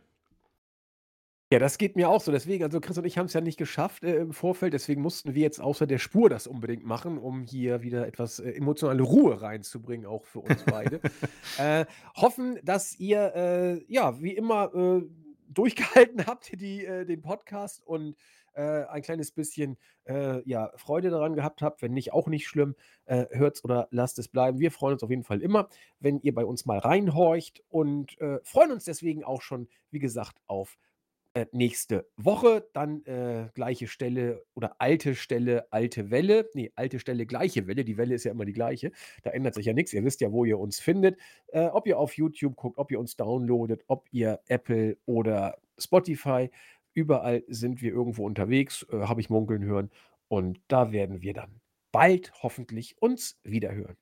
Ja, das geht mir auch so. Deswegen also, Chris und ich haben's ja nicht geschafft, äh, im Vorfeld, deswegen mussten wir jetzt außer der Spur das unbedingt machen, um hier wieder etwas, äh, emotionale Ruhe reinzubringen, auch für uns beide. [laughs] Äh, hoffen, dass ihr, äh, ja, wie immer, äh, durchgehalten [laughs] habt, die äh, den Podcast und, äh, ein kleines bisschen, äh, ja, Freude daran gehabt habt. Wenn nicht, auch nicht schlimm. Äh, hört's oder lasst es bleiben. Wir freuen uns auf jeden Fall immer, wenn ihr bei uns mal reinhorcht und, äh, freuen uns deswegen auch schon, wie gesagt, auf äh, nächste Woche dann, äh, gleiche Stelle oder alte Stelle, alte Welle. Ne, alte Stelle, gleiche Welle. Die Welle ist ja immer die gleiche. Da ändert sich ja nix. Ihr wisst ja, wo ihr uns findet. Äh, ob ihr auf YouTube guckt, ob ihr uns downloadet, ob ihr Apple oder Spotify überall sind wir irgendwo unterwegs, äh, habe ich munkeln hören. Und da werden wir dann bald hoffentlich uns wiederhören.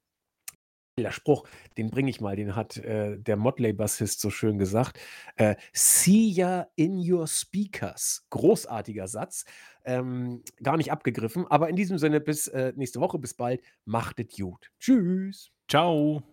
Der Spruch, den bringe ich mal, den hat, äh, der Motley-Bassist so schön gesagt. Äh, „See ya in your speakers.“ Großartiger Satz, ähm, gar nicht abgegriffen, aber in diesem Sinne bis, äh, nächste Woche. Bis bald. Macht es gut. Tschüss. Ciao.